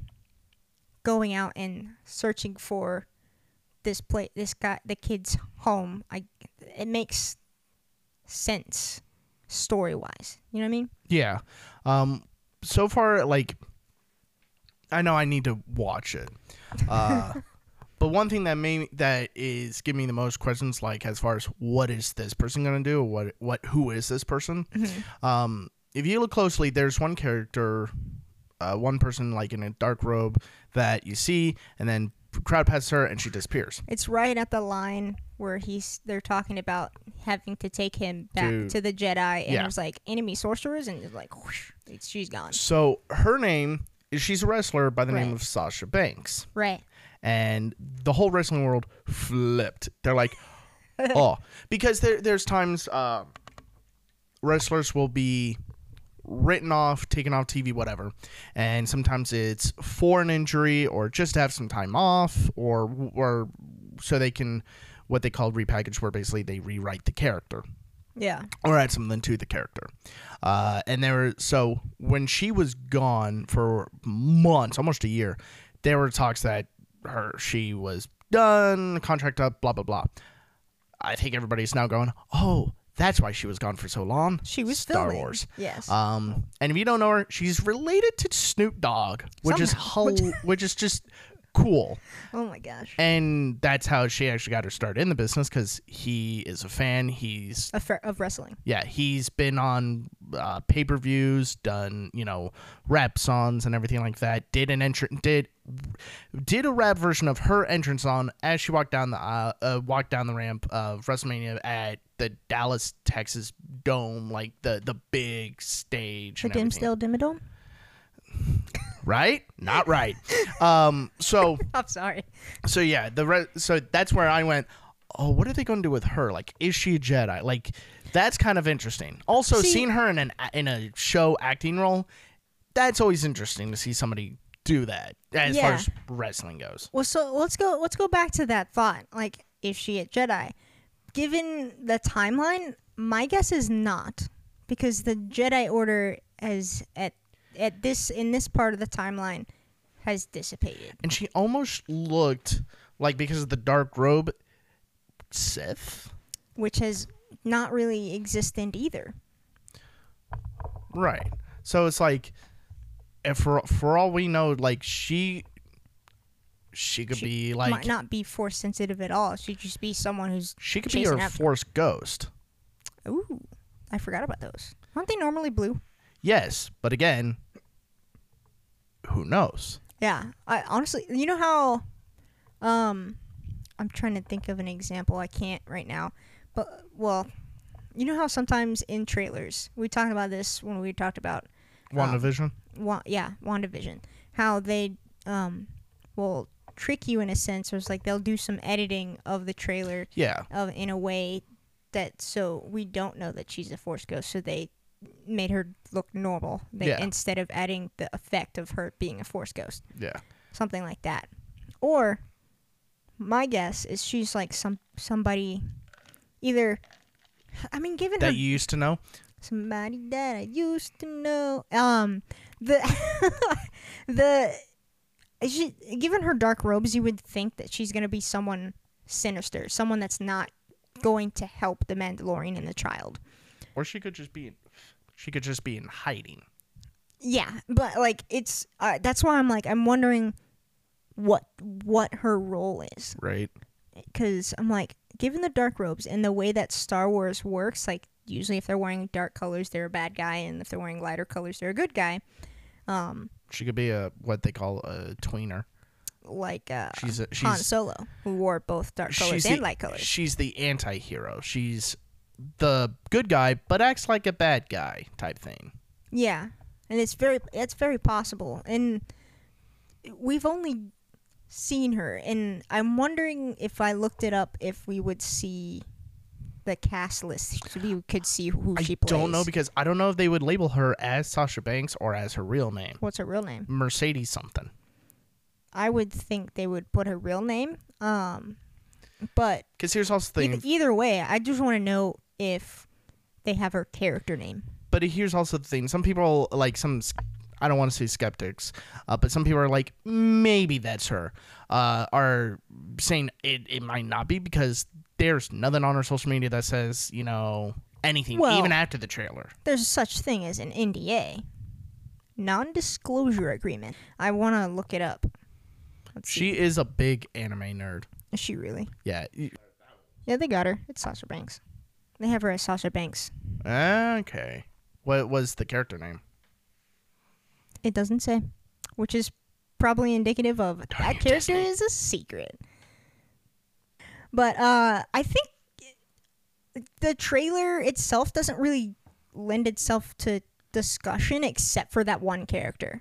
going out and searching for this play this guy the kid's home i it makes sense story wise you know what i mean Yeah. Um. So far, like, I know I need to watch it. Uh, but one thing that may that is giving me the most questions, like as far as what is this person gonna do? What what who is this person? Um. If you look closely, there's one character, uh, one person like in a dark robe that you see, and then crowd passes her and she disappears. it's right at the line where he's they're talking about having to take him back To- to the jedi and yeah. there's like enemy sorcerers and it's like whoosh, it's, she's gone So her name is she's a wrestler by the name of Sasha Banks. right and the whole wrestling world flipped. They're like, oh, because there, there's times uh, wrestlers will be written off, taken off TV, whatever, and sometimes it's for an injury or just to have some time off, or or so they can what they call repackage, where basically they rewrite the character yeah or add something to the character. Uh, and there were so when she was gone for months, almost a year, there were talks that her she was done, contract up, blah blah blah. I think everybody's now going, oh, that's why she was gone for so long. she was Star filming. Wars. yes Um, and if you don't know her, she's related to Snoop Dogg, which is Somehow. hul- which is just cool. oh my gosh And that's how she actually got her start in the business because he is a fan. He's of, of wrestling yeah, he's been on uh, pay per views, done you know rap songs and everything like that. Did an entrance, did did a rap version of her entrance on as she walked down the aisle, uh, walked down the ramp of WrestleMania at the Dallas, Texas dome, like the the big stage. the Dimmsdale Dimmadome right? Not right. um. So i'm sorry so yeah, the re- so that's where I went. Oh, what are they going to do with her? Like, is she a Jedi? Like, that's kind of interesting. Also, See- seeing her in an in a show acting role, that's always interesting to see somebody do that as far as wrestling goes. Well, so let's go. Let's go back to that thought. Like, is she a Jedi? Given the timeline, my guess is not, because the Jedi Order has at at this in this part of the timeline has dissipated. And she almost looked like because of the dark robe, Sith. which has not really existed either. Right. So it's like, if for for all we know, like she, she could She be like Might not be force sensitive at all. She'd just be someone who's. she could be her after- force ghost. Ooh, I forgot about those. Aren't they normally blue? Yes, but again, who knows? Yeah, I honestly, you know how, um, I'm trying to think of an example. I can't right now, but well, you know how sometimes in trailers we talked about this when we talked about, WandaVision. Wa- yeah, Wandavision, how they um will trick you in a sense. Or it's like they'll do some editing of the trailer yeah. of in a way that so we don't know that she's a force ghost. So they made her look normal they, Yeah. instead of adding the effect of her being a force ghost Yeah. something like that. Or my guess is she's like some somebody either I mean given her That you used to know. somebody that I used to know um the the she, given her dark robes you would think that she's going to be someone sinister, someone that's not going to help the Mandalorian and the child. Or she could just be she could just be in hiding. Yeah, but like it's uh, that's why I'm like I'm wondering what what her role is Right. because I'm like, given the dark robes and the way that Star Wars works, like usually if they're wearing dark colors, they're a bad guy, and if they're wearing lighter colors, they're a good guy. Um, She could be a what they call a tweener. like uh, She's a, Han Solo, who wore both dark colors and the, light colors. She's the anti-hero. She's the good guy, but acts like a bad guy type thing. Yeah, and it's very it's very possible, and we've only seen her, and I'm wondering if I looked it up, if we would see the cast list, so we could see who I she plays. I don't know because I don't know if they would label her as Sasha Banks or as her real name. What's her real name? Mercedes something. I would think they would put her real name. Um, but Because here's also the thing. either, either way, I just want to know if they have her character name. but here's also the thing. Some people like some. I don't want to say skeptics, uh, but some people are like, maybe that's her. Uh, are saying it, it might not be because there's nothing on her social media that says you know anything, Well- even after the trailer. There's such thing as an NDA, non-disclosure agreement. I want to look it up. Let's see. She is a big anime nerd. Is she really? Yeah. Yeah, they got her. It's Sasha Banks. They have her as Sasha Banks. Okay. What was the character name? It doesn't say, which is probably indicative of that character Disney. is a secret. But uh, I think the trailer itself doesn't really lend itself to discussion except for that one character.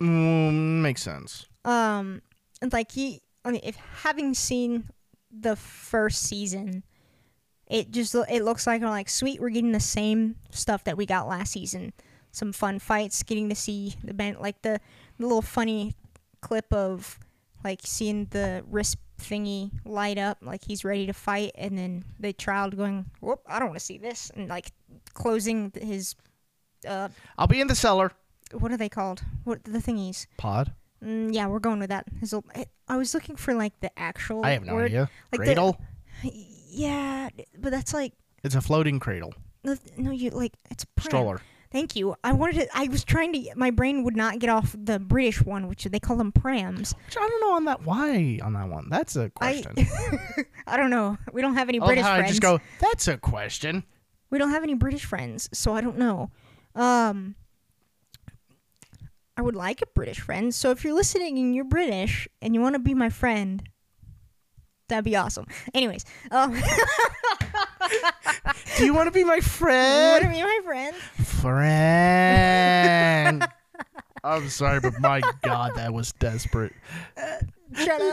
Mm, makes sense. Um, and like he, I mean, if having seen the first season, it just it looks like like sweet. We're getting the same stuff that we got last season. Some fun fights, getting to see the band, like the, the little funny clip of like seeing the wrist thingy light up, like he's ready to fight, and then the child going, "Whoop! I don't want to see this," and like closing his, uh, I'll be in the cellar. what are they called? What the thingies? Pod. Mm, yeah, we're going with that. His old, I, was looking for like the actual. I have no word. idea. Like the- cradle. Yeah, but that's like it's a floating cradle. no, no, you like it's pram. Stroller. Thank you. I wanted to. I was trying to. My brain would not get off the British one, which they call them prams. Which I don't know on that. Why on that one? That's a question. I don't know. We don't have any I love British how I friends. just go. That's a question. We don't have any British friends, so I don't know. Um, I would like a British friend. So if you're listening and you're British and you want to be my friend, that'd be awesome. Anyways, um, Do you want to be my friend? you want to be my friend? friend. I'm sorry, but my God, that was desperate. Up.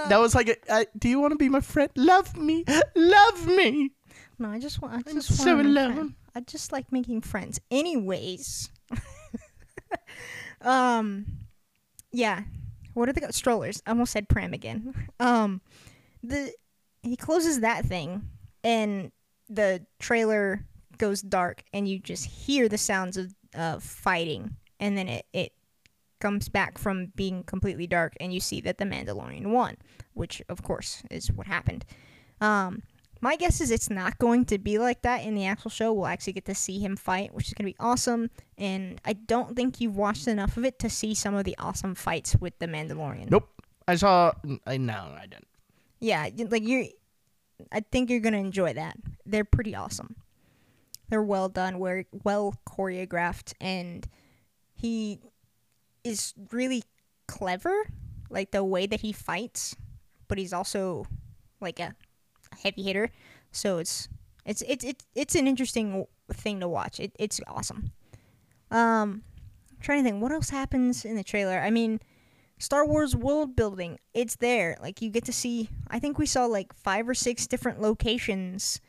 That was like, a, uh, do you want to be my friend? Love me, love me. No, I just want. I I'm so want to alone. I just like making friends. Anyways, um, yeah. What are the strollers? I almost said pram again. Um, the he closes that thing, and the trailer goes dark, and you just hear the sounds of uh, fighting, and then it it comes back from being completely dark, and you see that the Mandalorian won, which of course is what happened. Um, my guess is it's not going to be like that in the actual show. We'll actually get to see him fight, which is going to be awesome. And I don't think you've watched enough of it to see some of the awesome fights with the Mandalorian. Nope. I saw. I no, I didn't. Yeah, like you're. I think you're gonna enjoy that. They're pretty awesome. They're well done, we well choreographed, and he is really clever, like the way that he fights. But he's also like a heavy hitter, so it's it's it's it's, it's an interesting thing to watch. It, it's awesome. Um, I'm trying to think what else happens in the trailer. I mean. Star Wars world building, it's there. Like you get to see I think we saw like five or six different locations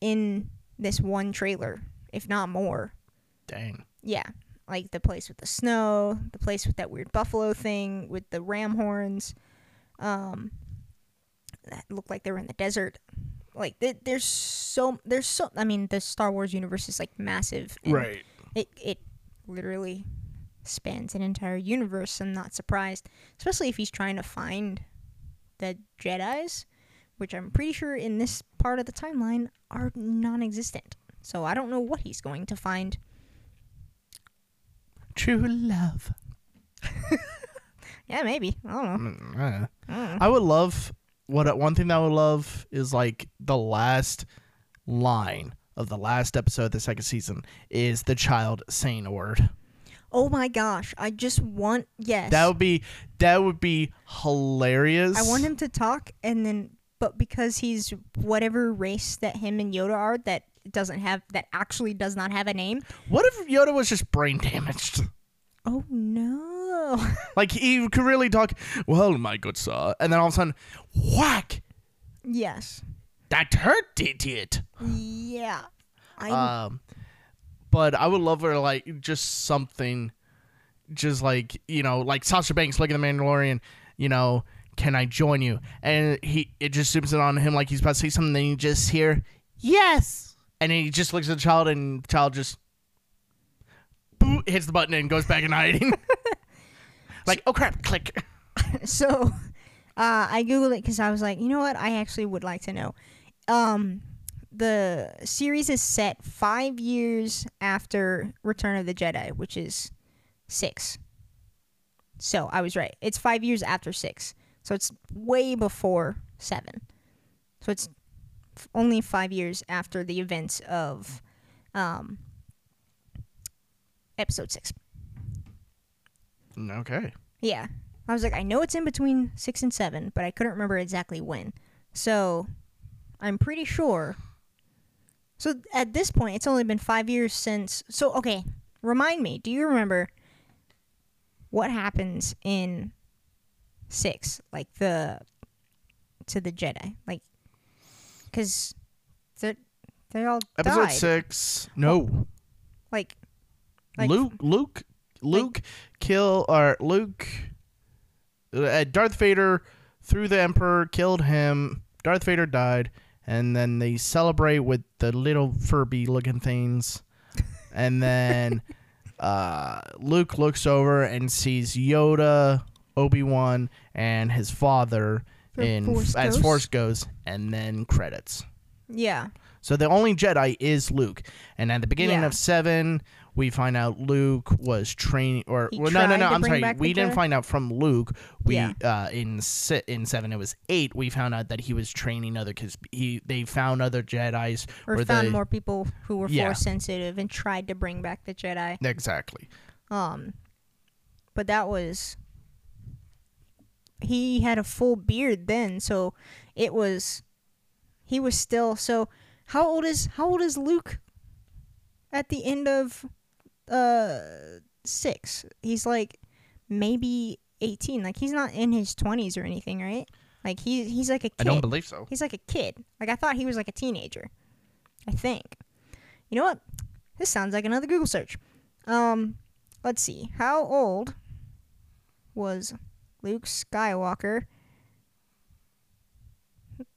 in this one trailer, if not more. Dang. Yeah. Like the place with the snow, the place with that weird buffalo thing, with the ram horns. Um that looked like they were in the desert. Like th- there's so there's so I mean the Star Wars universe is like massive. and Right. it it literally spans an entire universe. I'm not surprised, especially if he's trying to find the Jedi's, which I'm pretty sure in this part of the timeline are non-existent. So I don't know what he's going to find. True love. Yeah, maybe. I don't know. Mm, uh, Mm. I would love what one thing that I would love is like the last line of the last episode of the second season is the child saying a word. Oh my gosh! I just want yes. That would be that would be hilarious. I want him to talk, and then, but because he's whatever race that him and Yoda are, that doesn't have that actually does not have a name. What if Yoda was just brain damaged? Oh no! Like he could really talk. Well, my good sir, and then all of a sudden, whack! yes. That hurt, did it? Yeah. I Um, but I would love her like just something, just like you know, like Sasha Banks looking at the Mandalorian. You know, can I join you? And he it just zooms in on him like he's about to say something. Then you just hear yes, and then he just looks at the child, and the child just boo, hits the button and goes back in hiding. like oh crap, click. so uh, I googled it because I was like, you know what? I actually would like to know. Um, the series is set five years after Return of the Jedi, which is six. So I was right. It's five years after six. So it's way before seven. So it's f- only five years after the events of um, episode six. Okay. Yeah. I was like, I know it's in between six and seven, but I couldn't remember exactly when. So I'm pretty sure. So at this point, it's only been five years since. So, okay, remind me, do you remember what happens in six? Like the. to the Jedi? Like. Because they're. They all Episode died. six. No. Like. Like- Luke, Luke, Luke, kill or Luke, uh, Darth Vader threw the Emperor, killed him. Darth Vader died, and then they celebrate with the little Furby looking things, and then uh, Luke looks over and sees Yoda, Obi Wan, and his father For in Force as? Force goes, and then credits. Yeah. So the only Jedi is Luke, and at the beginning Yeah. of seven, we find out Luke was training, or well, no, no, no. I'm sorry, we didn't find out from Luke. We Yeah. uh, in si- in seven, it was eight. We found out that he was training other because he they found other Jedi's. Or Or found they- more people who were Yeah. force sensitive and tried to bring back the Jedi. Exactly. Um, but that was he had a full beard then, so it was he was still so. How old is how old is Luke? At the end of uh six, he's like maybe eighteen. Like he's not in his twenties or anything, right? Like he he's like a kid. I don't believe so. He's like a kid. Like I thought he was like a teenager. I think. You know what? This sounds like another Google search. Um, let's see. How old was Luke Skywalker?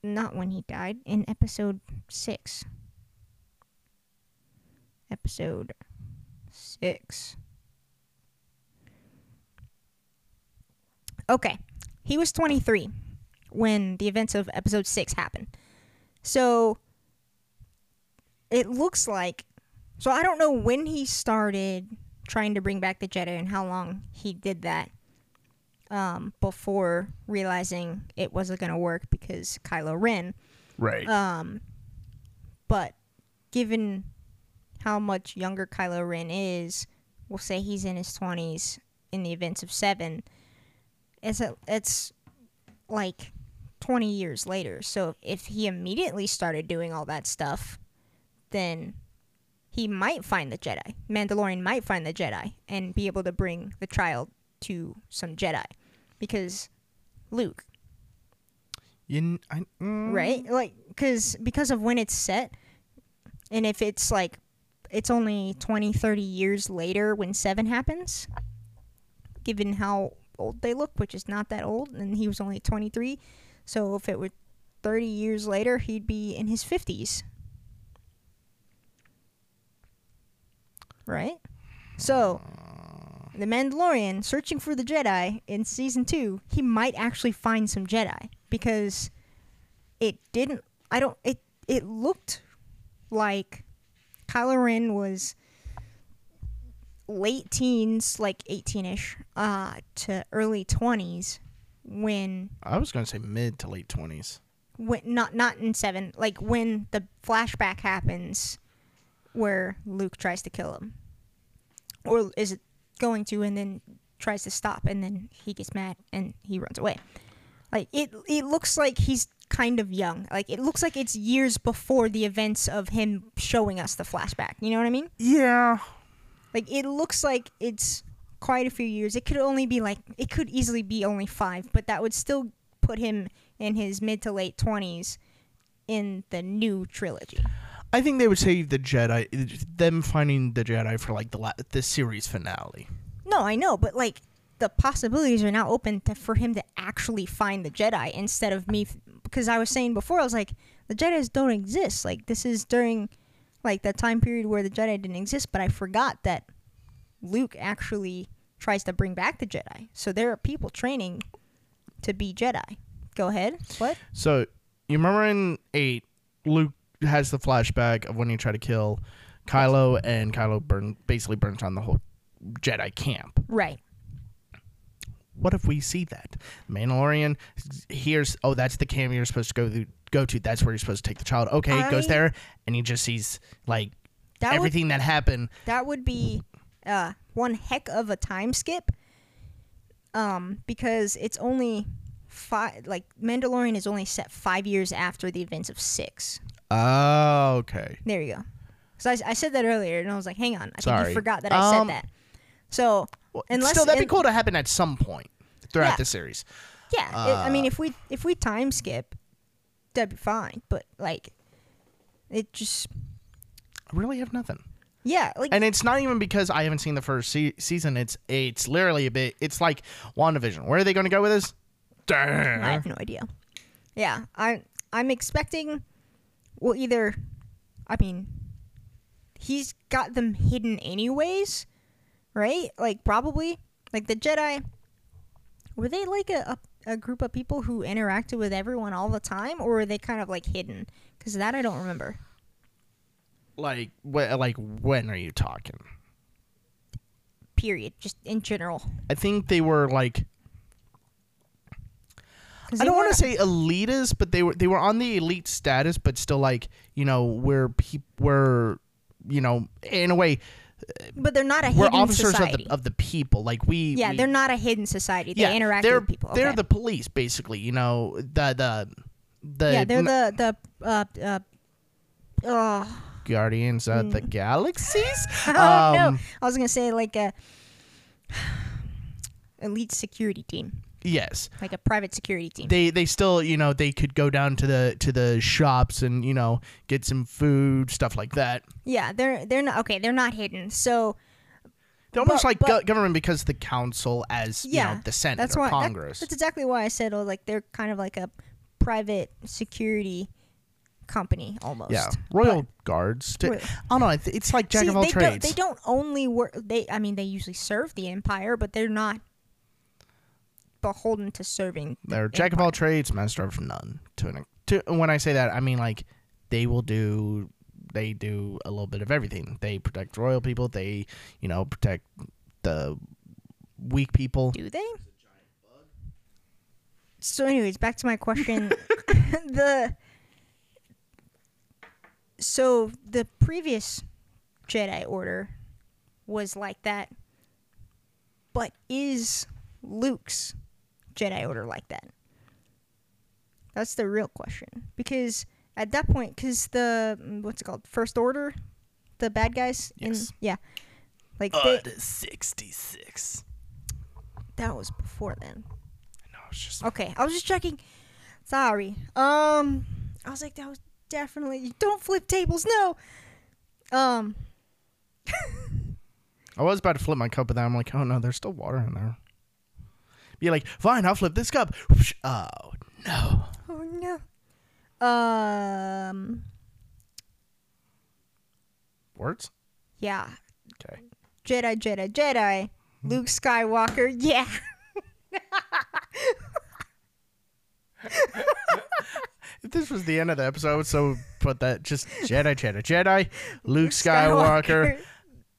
Not when he died in episode 6. Episode 6. Okay. He was 23 when the events of episode 6 happened. So it looks like so I don't know when he started trying to bring back the Jedi and how long he did that um, before realizing it wasn't going to work because Kylo Ren. Right. Um, but given how much younger Kylo Ren is, we'll say he's in his 20s in the events of 7. It's, a, it's like 20 years later. So if he immediately started doing all that stuff, then he might find the Jedi. Mandalorian might find the Jedi and be able to bring the child to some Jedi. Because Luke, you, I, mm, right? Like cuz because of when it's set and if it's like it's only 20 30 years later when 7 happens, given how old they look, which is not that old and he was only 23. So if it were 30 years later, he'd be in his 50s. Right? So, the Mandalorian searching for the Jedi in season 2, he might actually find some Jedi because it didn't I don't it it looked like Kylo Ren was late teens, like 18ish, uh, to early 20s when I was gonna say mid to late twenties. when not not in seven, like when the flashback happens, where Luke tries to kill him, or is it going to, and then tries to stop, and then he gets mad and he runs away. Like it, it looks like he's kind of young. Like it looks like it's years before the events of him showing us the flashback. You know what I mean? Yeah. Like it looks like it's quite a few years. It could only be like it could easily be only five, but that would still put him in his mid to late twenties in the new trilogy. I think they would save the Jedi, them finding the Jedi for like the la- the series finale. No, I know, but like the possibilities are now open to, for him to actually find the Jedi instead of me. Because I was saying before, I was like, the Jedi's don't exist. Like this is during like that time period where the Jedi didn't exist, but I forgot that Luke actually tries to bring back the Jedi. So there are people training to be Jedi. Go ahead. What? So you remember in eight, Luke has the flashback of when he tried to kill Kylo, and Kylo burn basically burns down the whole Jedi camp. Right. What if we see that Mandalorian hears? Oh, that's the camp you're supposed to go to. Go to. That's where you're supposed to take the child. Okay, goes there, and he just sees like That would everything that happened. that would be uh, one heck of a time skip. Um, because it's only five. Like Mandalorian is only set five years after the events of six. Oh, okay. There you go. so I, I said that earlier, and I was like, "Hang on, I think you forgot that I Um, said that." So Well, Unless- still, that'd be cool to happen at some point throughout Yeah. the series. yeah, it, I mean, Uh, if we if we time skip, that'd be fine. But like, it just I really have nothing. yeah, like and it's not even because I haven't seen the first se- season. It's it's literally a bit. It's like WandaVision. Where are they going to go with this? Damn. I have no idea. Yeah, I I'm expecting. Well, either, I mean, he's got them hidden anyways, right? Like probably like the Jedi. Were they like a, a, a group of people who interacted with everyone all the time, or were they kind of like hidden? Because that I don't remember. Like wh- like when are you talking? Period. Just in general. I think they were like I don't want to say elitist, but they were they were on the elite status, but still like you know we're peop we're you know in a way but they're not a we're hidden officers of the of the people. Like we yeah, we- they're not a hidden society. They yeah, interact they're, with people. They're okay. the police, basically. You know the the the yeah, they're n- the the uh uh. Guardians of the Galaxies. oh no! Um, I was gonna say like a elite security team, Yes, like a private security team. they they still you know they could go down to the to the shops and you know get some food stuff like that. yeah, they're they're not okay. They're not hidden. So They're almost But- like but- go- government because the council as you yeah, know the Senate that's or why that- Congress. that's exactly why I said oh like they're kind of like a private security company almost. yeah, royal guards. To, I don't know. it's- It's like jack See, of all they trades. Don't, they don't only work. They, I mean, they usually serve the empire, but they're not beholden to serving. the They're jack of all trades, master of none. To an to when I say that, I mean like they will do they do a little bit of everything. They protect royal people. They you know protect the weak people. Do they? So, anyways, back to my question. the so the previous Jedi Order was like that, but is Luke's Jedi Order like that? That's the real question. Because at that point, because the mm, what's it called, First Order, the bad guys, in, Yes. yeah, like they, sixty six. that was before then. No, it's just Okay, I was just checking. Sorry. Um, I was like, that was definitely don't flip tables. No. Um, I was about to flip my cup, but then I'm like, oh no, there's still water in there. Be like, fine, I'll flip this cup. Oh no. oh no. Um, Words? yeah, Okay. Jedi, Jedi, Jedi. Luke Skywalker. Yeah. If this was the end of the episode, so put that just Jedi, Jedi, Jedi, Luke Skywalker,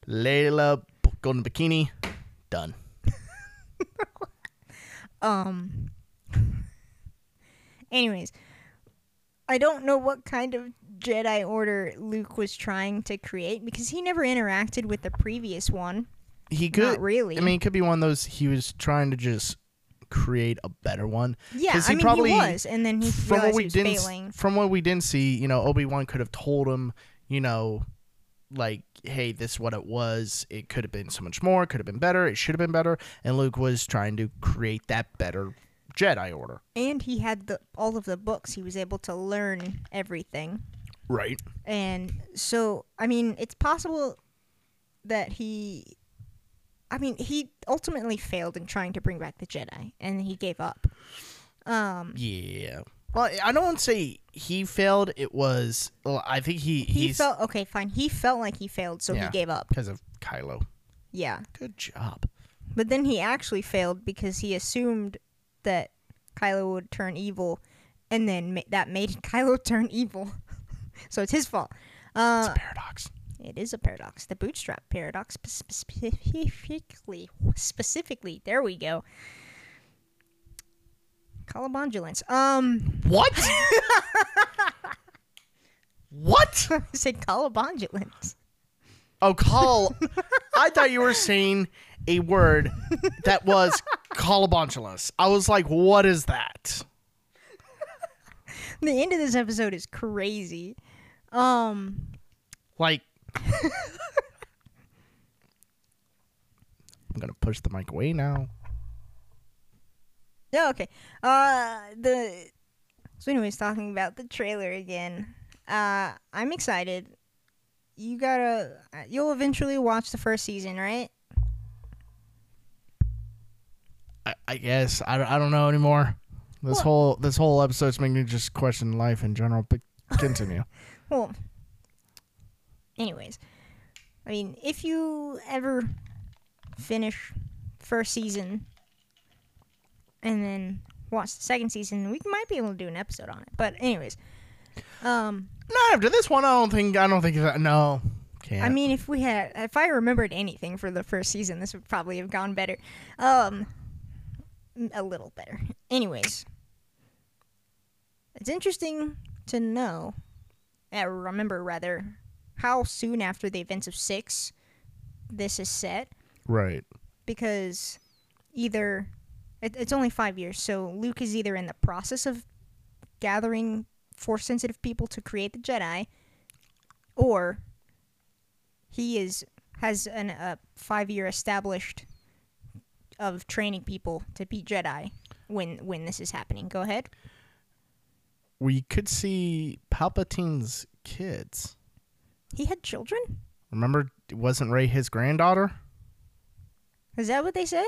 Layla, Golden Bikini, done. Um, Anyways, I don't know what kind of Jedi Order Luke was trying to create because he never interacted with the previous one. He could Not really. I mean, it could be one of those he was trying to just create a better one. Yeah, 'Cause I he mean probably- he was, and then he from what we he didn't failing. from what we didn't see, you know, Obi Wan could have told him, you know, like, hey, this is what it was. It could have been so much more. It could have been better. It should have been better. And Luke was trying to create that better Jedi Order. And he had the all of the books. He was able to learn everything. Right. And so, I mean, it's possible that he. I mean, he ultimately failed in trying to bring back the Jedi, and he gave up. Um, Yeah. Well, I don't say he failed. It was. Well, I think he he he's felt okay, fine. He felt like he failed, so Yeah. he gave up. because of Kylo. Yeah, Good job. but then he actually failed because he assumed that Kylo would turn evil, and then ma- that made Kylo turn evil. so it's his fault. It's Uh, a paradox. It is a paradox. The bootstrap paradox spe- specifically. Specifically, there we go. Colobondulance. Um, What? what? I said colobondulance. Oh, call. I thought you were saying a word that was colobonchulus. I was like, what is that? The end of this episode is crazy. Um, Like, I'm gonna push the mic away now. Yeah, okay. Uh, the so anyways, talking about the trailer again. Uh, I'm excited. You gotta, you'll eventually watch the first season, right? I, I guess I, don't- I don't know anymore. This What? whole this whole episode's making me just question life in general. But continue. Well, anyways, I mean, if you ever finish first season and then watch the second season, we might be able to do an episode on it. But anyways, um, Not after this one. I don't think. I don't think that. No. Can't. I mean, if we had, if I remembered anything for the first season, this would probably have gone better. Um, a little better. Anyways, it's interesting to know, uh, remember rather, how soon after the events of six this is set, right. because either it, it's only five years, so Luke is either in the process of gathering force sensitive people to create the Jedi, or he is has an a five year established of training people to be Jedi when when this is happening. Go ahead. We could see Palpatine's kids. He had children. Remember, wasn't Rey his granddaughter? Is that what they said?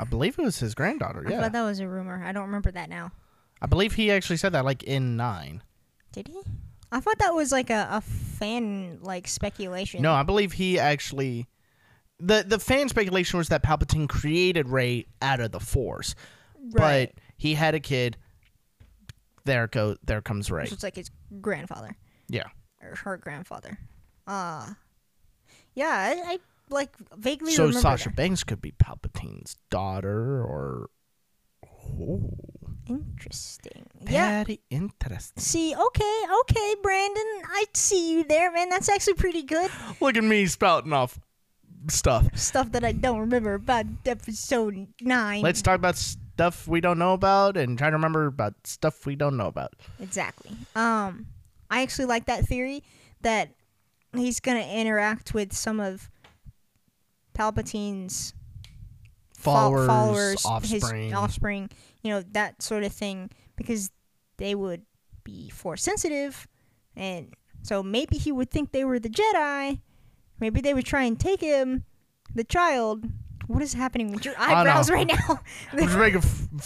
I believe it was his granddaughter. I Yeah, thought that was a rumor. I don't remember that now. I believe he actually said that like in nine. Did he? I thought that was like a, a fan like speculation. No, I believe he actually. the The fan speculation was that Palpatine created Rey out of the Force, right. but he had a kid. There go. There comes Rey. Which was like his grandfather Yeah. or her grandfather. Uh yeah, I, I like vaguely So remember Sasha that. Banks could be Palpatine's daughter, or oh, Interesting. Yeah. very interesting. See, okay, okay, Brandon, I see you there, man. That's actually pretty good. Look at me spouting off stuff. Stuff that I don't remember about episode nine. Let's talk about stuff we don't know about and try to remember about stuff we don't know about. Exactly. Um, I actually like that theory that he's gonna interact with some of Palpatine's Followers, followers, offspring. his offspring, you know, that sort of thing, because they would be force sensitive, and so maybe he would think they were the Jedi. Maybe they would try and take him, the child. What is happening with your eyebrows right now? I'm just making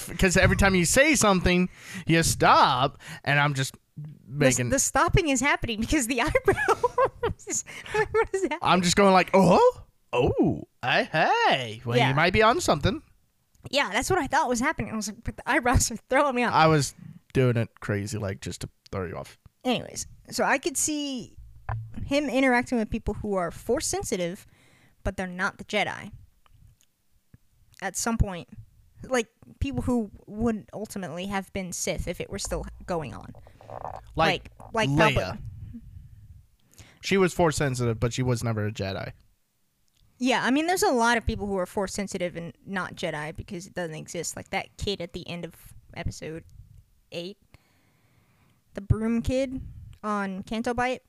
because every time you say something, you stop, and I'm just the, making. the stopping is happening because the eyebrows. what is that? I'm just going like, oh, oh, hey, hey. Well, Yeah. you might be on something. Yeah, that's what I thought was happening. I was like, but the eyebrows are throwing me off. I was doing it crazy, like just to throw you off. Anyways, so I could see him interacting with people who are force sensitive, but they're not the Jedi. At some point like people who would ultimately have been Sith if it were still going on. Like, like Leia. Palpatine. She was force sensitive, but she was never a Jedi. Yeah, I mean, there's a lot of people who are force sensitive and not Jedi because it doesn't exist. Like that kid at the end of episode eight, the broom kid on Canto Bight.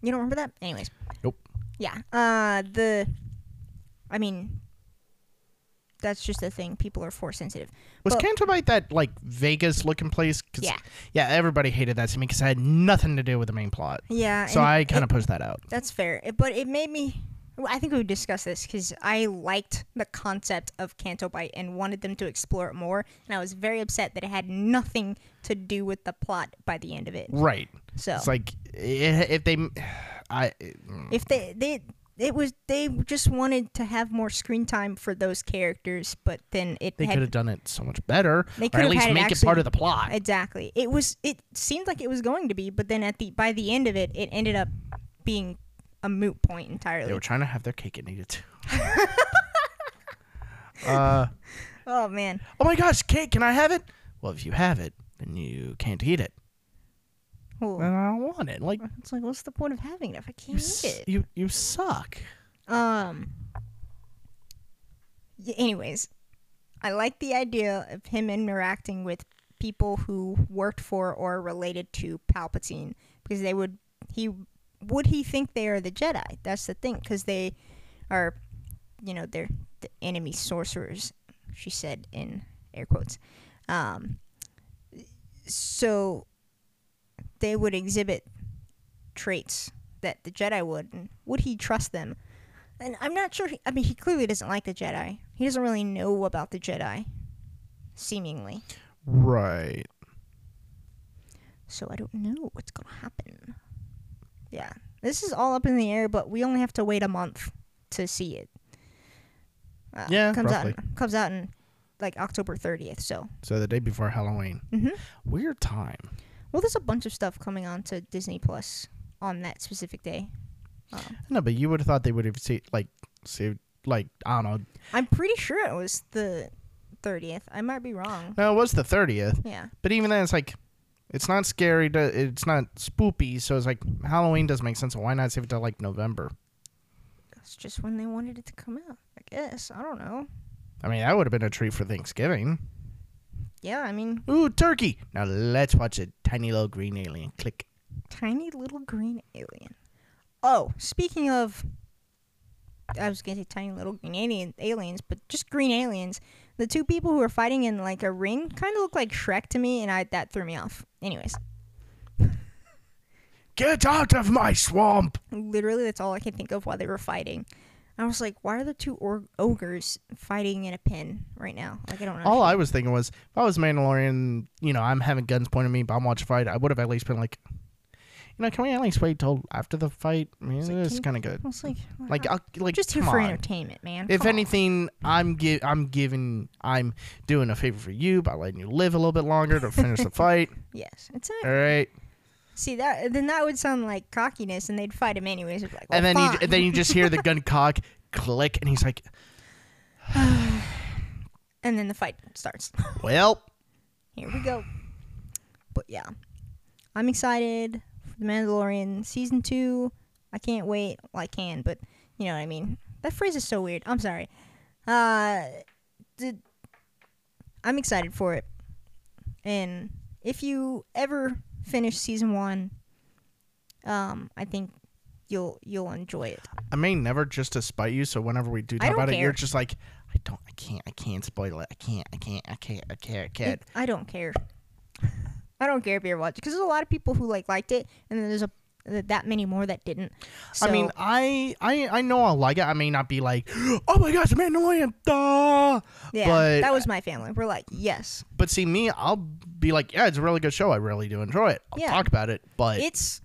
You don't remember that? Anyways. Nope. Yeah. Uh, the, I mean, that's just a thing. People are force sensitive. Was Canto Bight that like Vegas looking place? 'Cause- Yeah. yeah. Everybody hated that to me because it had nothing to do with the main plot. Yeah. So I kind of pushed that out. That's fair, It- but it made me. I think we discussed this because I liked the concept of Canto Bight and wanted them to explore it more, and I was very upset that it had nothing to do with the plot by the end of it. Right. So It's like if they, I if they mm. they it was they just wanted to have more screen time for those characters, but then it they could have done it so much better, They or could at least had it make it part of the plot. exactly. It was it seemed like it was going to be, but then at the by the end of it, it ended up being a moot point entirely. They were trying to have their cake and eat it too. uh, oh man. oh my gosh, cake! Can I have it? Well, if you have it, then you can't eat it. Ooh. Then I don't want it. Like It's like, what's the point of having it if I you, can't s- it? you, you suck. Um. y- anyways, I like the idea of him interacting with people who worked for or related to Palpatine because they would he would he think they are the Jedi? That's the thing because they are, you know, they're the enemy sorcerers. She said in air quotes. Um. So they would exhibit traits that the Jedi would, and would he trust them? And I'm not sure. He, I mean, he clearly doesn't like the Jedi. He doesn't really know about the Jedi, seemingly. Right. So I don't know what's gonna happen. Yeah, this is all up in the air, but we only have to wait a month to see it. Uh, Yeah, comes roughly. out comes out in like October 30th. So, So the day before Halloween. hmm Weird time. Well, there's a bunch of stuff coming on to Disney Plus on that specific day. Um, No, but you would have thought they would have seen like see like I don't know. I'm pretty sure it was the 30th. I might be wrong. No, it was the thirtieth. Yeah. But even then, it's like it's not scary. To, it's not spoopy. So it's like Halloween doesn't make sense. Why not save it till like November? That's just when they wanted it to come out. I guess. I don't know. I mean, that would have been a treat for Thanksgiving. Yeah, I mean, Ooh, turkey! Now let's watch a tiny little green alien. Click. tiny little green alien. Oh, speaking of, I was gonna say tiny little green alien aliens, but just green aliens. The two people who are fighting in like a ring kind of look like Shrek to me, and I that threw me off. Anyways, Get out of my swamp! literally, that's all I can think of while they were fighting. I was like, why are the two or- ogres fighting in a pen right now? Like, I don't know. All I was thinking was, if I was Mandalorian, you know, I'm having guns pointed at me, but I'm watching fight, I would have at least been like, you know, can we at least wait till after the fight? I mean, It's kind of good. I was like, Like, I'll, like just here for on. entertainment, man. If Come on. anything, I'm gi- I'm giving I'm doing a favor for you by letting you live a little bit longer to finish the fight. yes, it's All right, See that then that would sound like cockiness, and they'd fight him anyways. Like, and then you fine." and then you just hear the gun cock click, and he's like, and then the fight starts. "Well, Here we go. But yeah, I'm excited for the Mandalorian season two. I can't wait. Well, I can, but you know what I mean. That phrase is so weird. I'm sorry. Uh, the, I'm excited for it. And if you ever finish season one, um, I think you'll you'll enjoy it. I may never just to spite you. So whenever we do I talk don't about it, you're just like, I don't, I can't, I can't spoil it. I can't, I can't, I can't, I can't, I can't." It- I don't care. I don't care if you're watching because there's a lot of people who like liked it, and then there's a that many more that didn't. So, I mean, I, I, I know I'll like it. I may not be like, oh my gosh, Mandalorian, duh. yeah, but- that was my family. We're like, yes, But see, me, I'll be like, yeah, it's a really good show. I really do enjoy it. I'll Yeah. talk about it, but it's.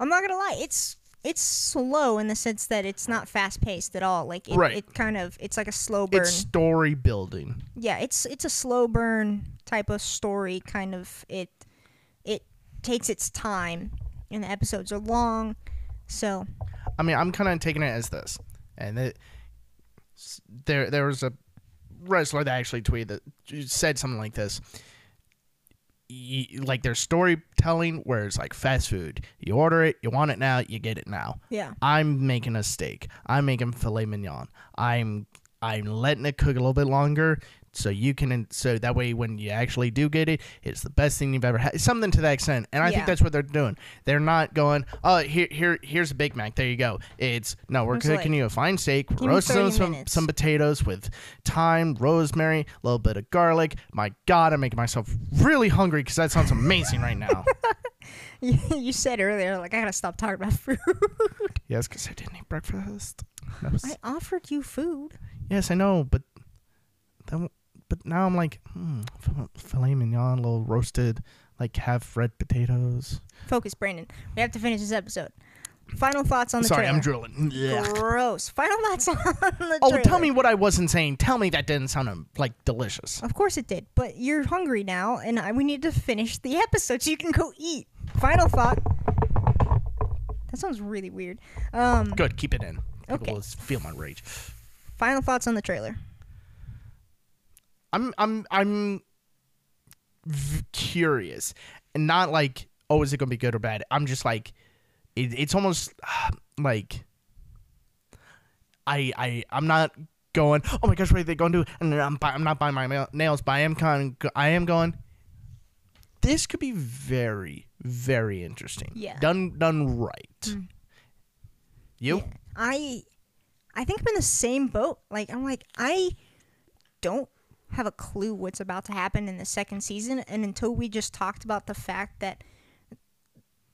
I'm not gonna lie, it's it's slow in the sense that it's not fast paced at all. Like it, Right. it kind of it's like a slow burn. it's story building. yeah, it's it's a slow burn type of story. Kind of it it takes its time, and the episodes are long. So I mean, I'm kind of taking it as this, and it, there there was a wrestler that actually tweeted that said something like this. Like there's storytelling where it's like fast food. You order it, you want it now, you get it now. Yeah. I'm making a steak. I'm making filet mignon. I'm I'm letting it cook a little bit longer so you can so that way when you actually do get it, it's the best thing you've ever had. Something to that extent. And I Yeah. think that's what they're doing. They're not going, "Oh, here here here's a Big Mac. There you go." It's no, we're It's cooking like, you a fine steak, roasting 30 some minutes. some potatoes with thyme, rosemary, a little bit of garlic. My god, I'm making myself really hungry cuz that sounds amazing right now. you said earlier, like I gotta stop talking about food. yes, cuz I didn't eat breakfast. Was- I offered you food. Yes, I know, but then, but now I'm like, hmm, filet mignon, a little roasted, like half red potatoes. Focus, Brandon. We have to finish this episode. Final thoughts on the Sorry, trailer. I'm drilling. Yuck. Gross. Final thoughts on the trailer. Oh, trailer. tell me what I wasn't saying. Tell me that didn't sound um, like delicious. Of course it did, but you're hungry now, and I, we need to finish the episode so you can go eat. Final thought. That sounds really weird. Um, Good, keep it in. People Okay. feel my rage. final thoughts on the trailer. I'm I'm I'm v- curious, and not like, oh, is it gonna be good or bad? I'm just like, it, it's almost like I I I'm not going. Oh my gosh, what are they going to do? And I'm I'm not buying my nails, but I am kind of I am going. This could be very very interesting. Yeah. Done done right. Mm. You? Yeah. I I think I'm in the same boat. Like I'm like I don't have a clue what's about to happen in the second season and until we just talked about the fact that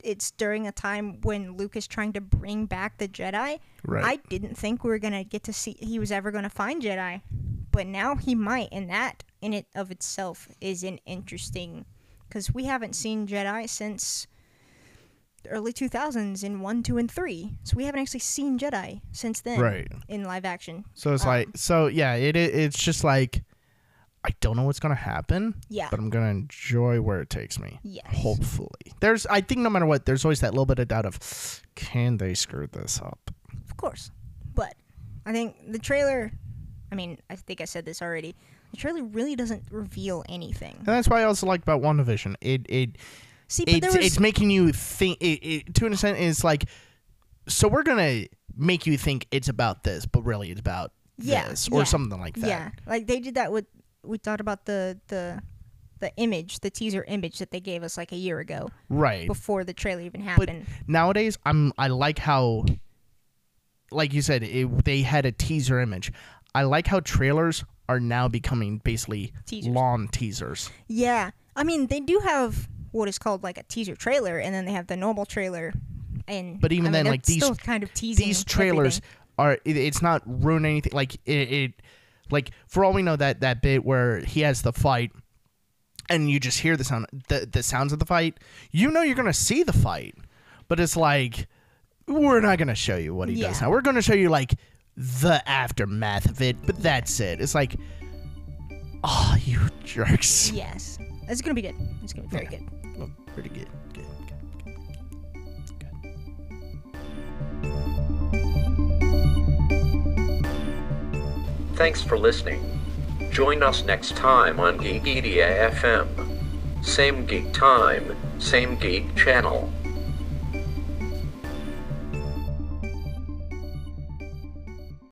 it's during a time when Luke is trying to bring back the Jedi. Right. I didn't think we were gonna get to see he was ever gonna find Jedi, but now he might, and that in it of itself is an interesting, because we haven't seen Jedi since the early 2000s in one, two, and three. So we haven't actually seen Jedi since then, Right. In live action. So it's Um, like so yeah, it it's just like I don't know what's gonna happen. Yeah. But I'm gonna enjoy where it takes me. Yes. Hopefully. There's I think no matter what, there's always that little bit of doubt of can they screw this up? Of course. But I think the trailer, I mean, I think I said this already. The trailer really doesn't reveal anything. And that's why I also like about WandaVision. It it See, but it's there was it's making you think it, it to an extent it's like so we're gonna make you think it's about this, but really it's about Yeah, this or yeah, something like that. Yeah, like they did that with we talked about the the the image, the teaser image that they gave us like a year ago Right. before the trailer even But happened. nowadays i'm i like how like you said it, they had a teaser image i like how trailers are now becoming basically Teasers. lawn teasers yeah, I mean they do have what is called like a teaser trailer, and then they have the normal trailer. And But even I mean, then, like, these- still kind of teasing these trailers everything. are it, it's not ruining anything like it, it like for all we know that that bit where he has the fight and you just hear the sound the, the sounds of the fight you know you're gonna see the fight but it's like we're not gonna show you what he does now we're gonna show you like the aftermath of it but that's it it's like oh you jerks Yes, it's gonna be good. It's gonna be very Yeah. good. Well, pretty good good good, good, good. Thanks for listening. Join us next time on Geekedia FM. Same geek time, same geek channel.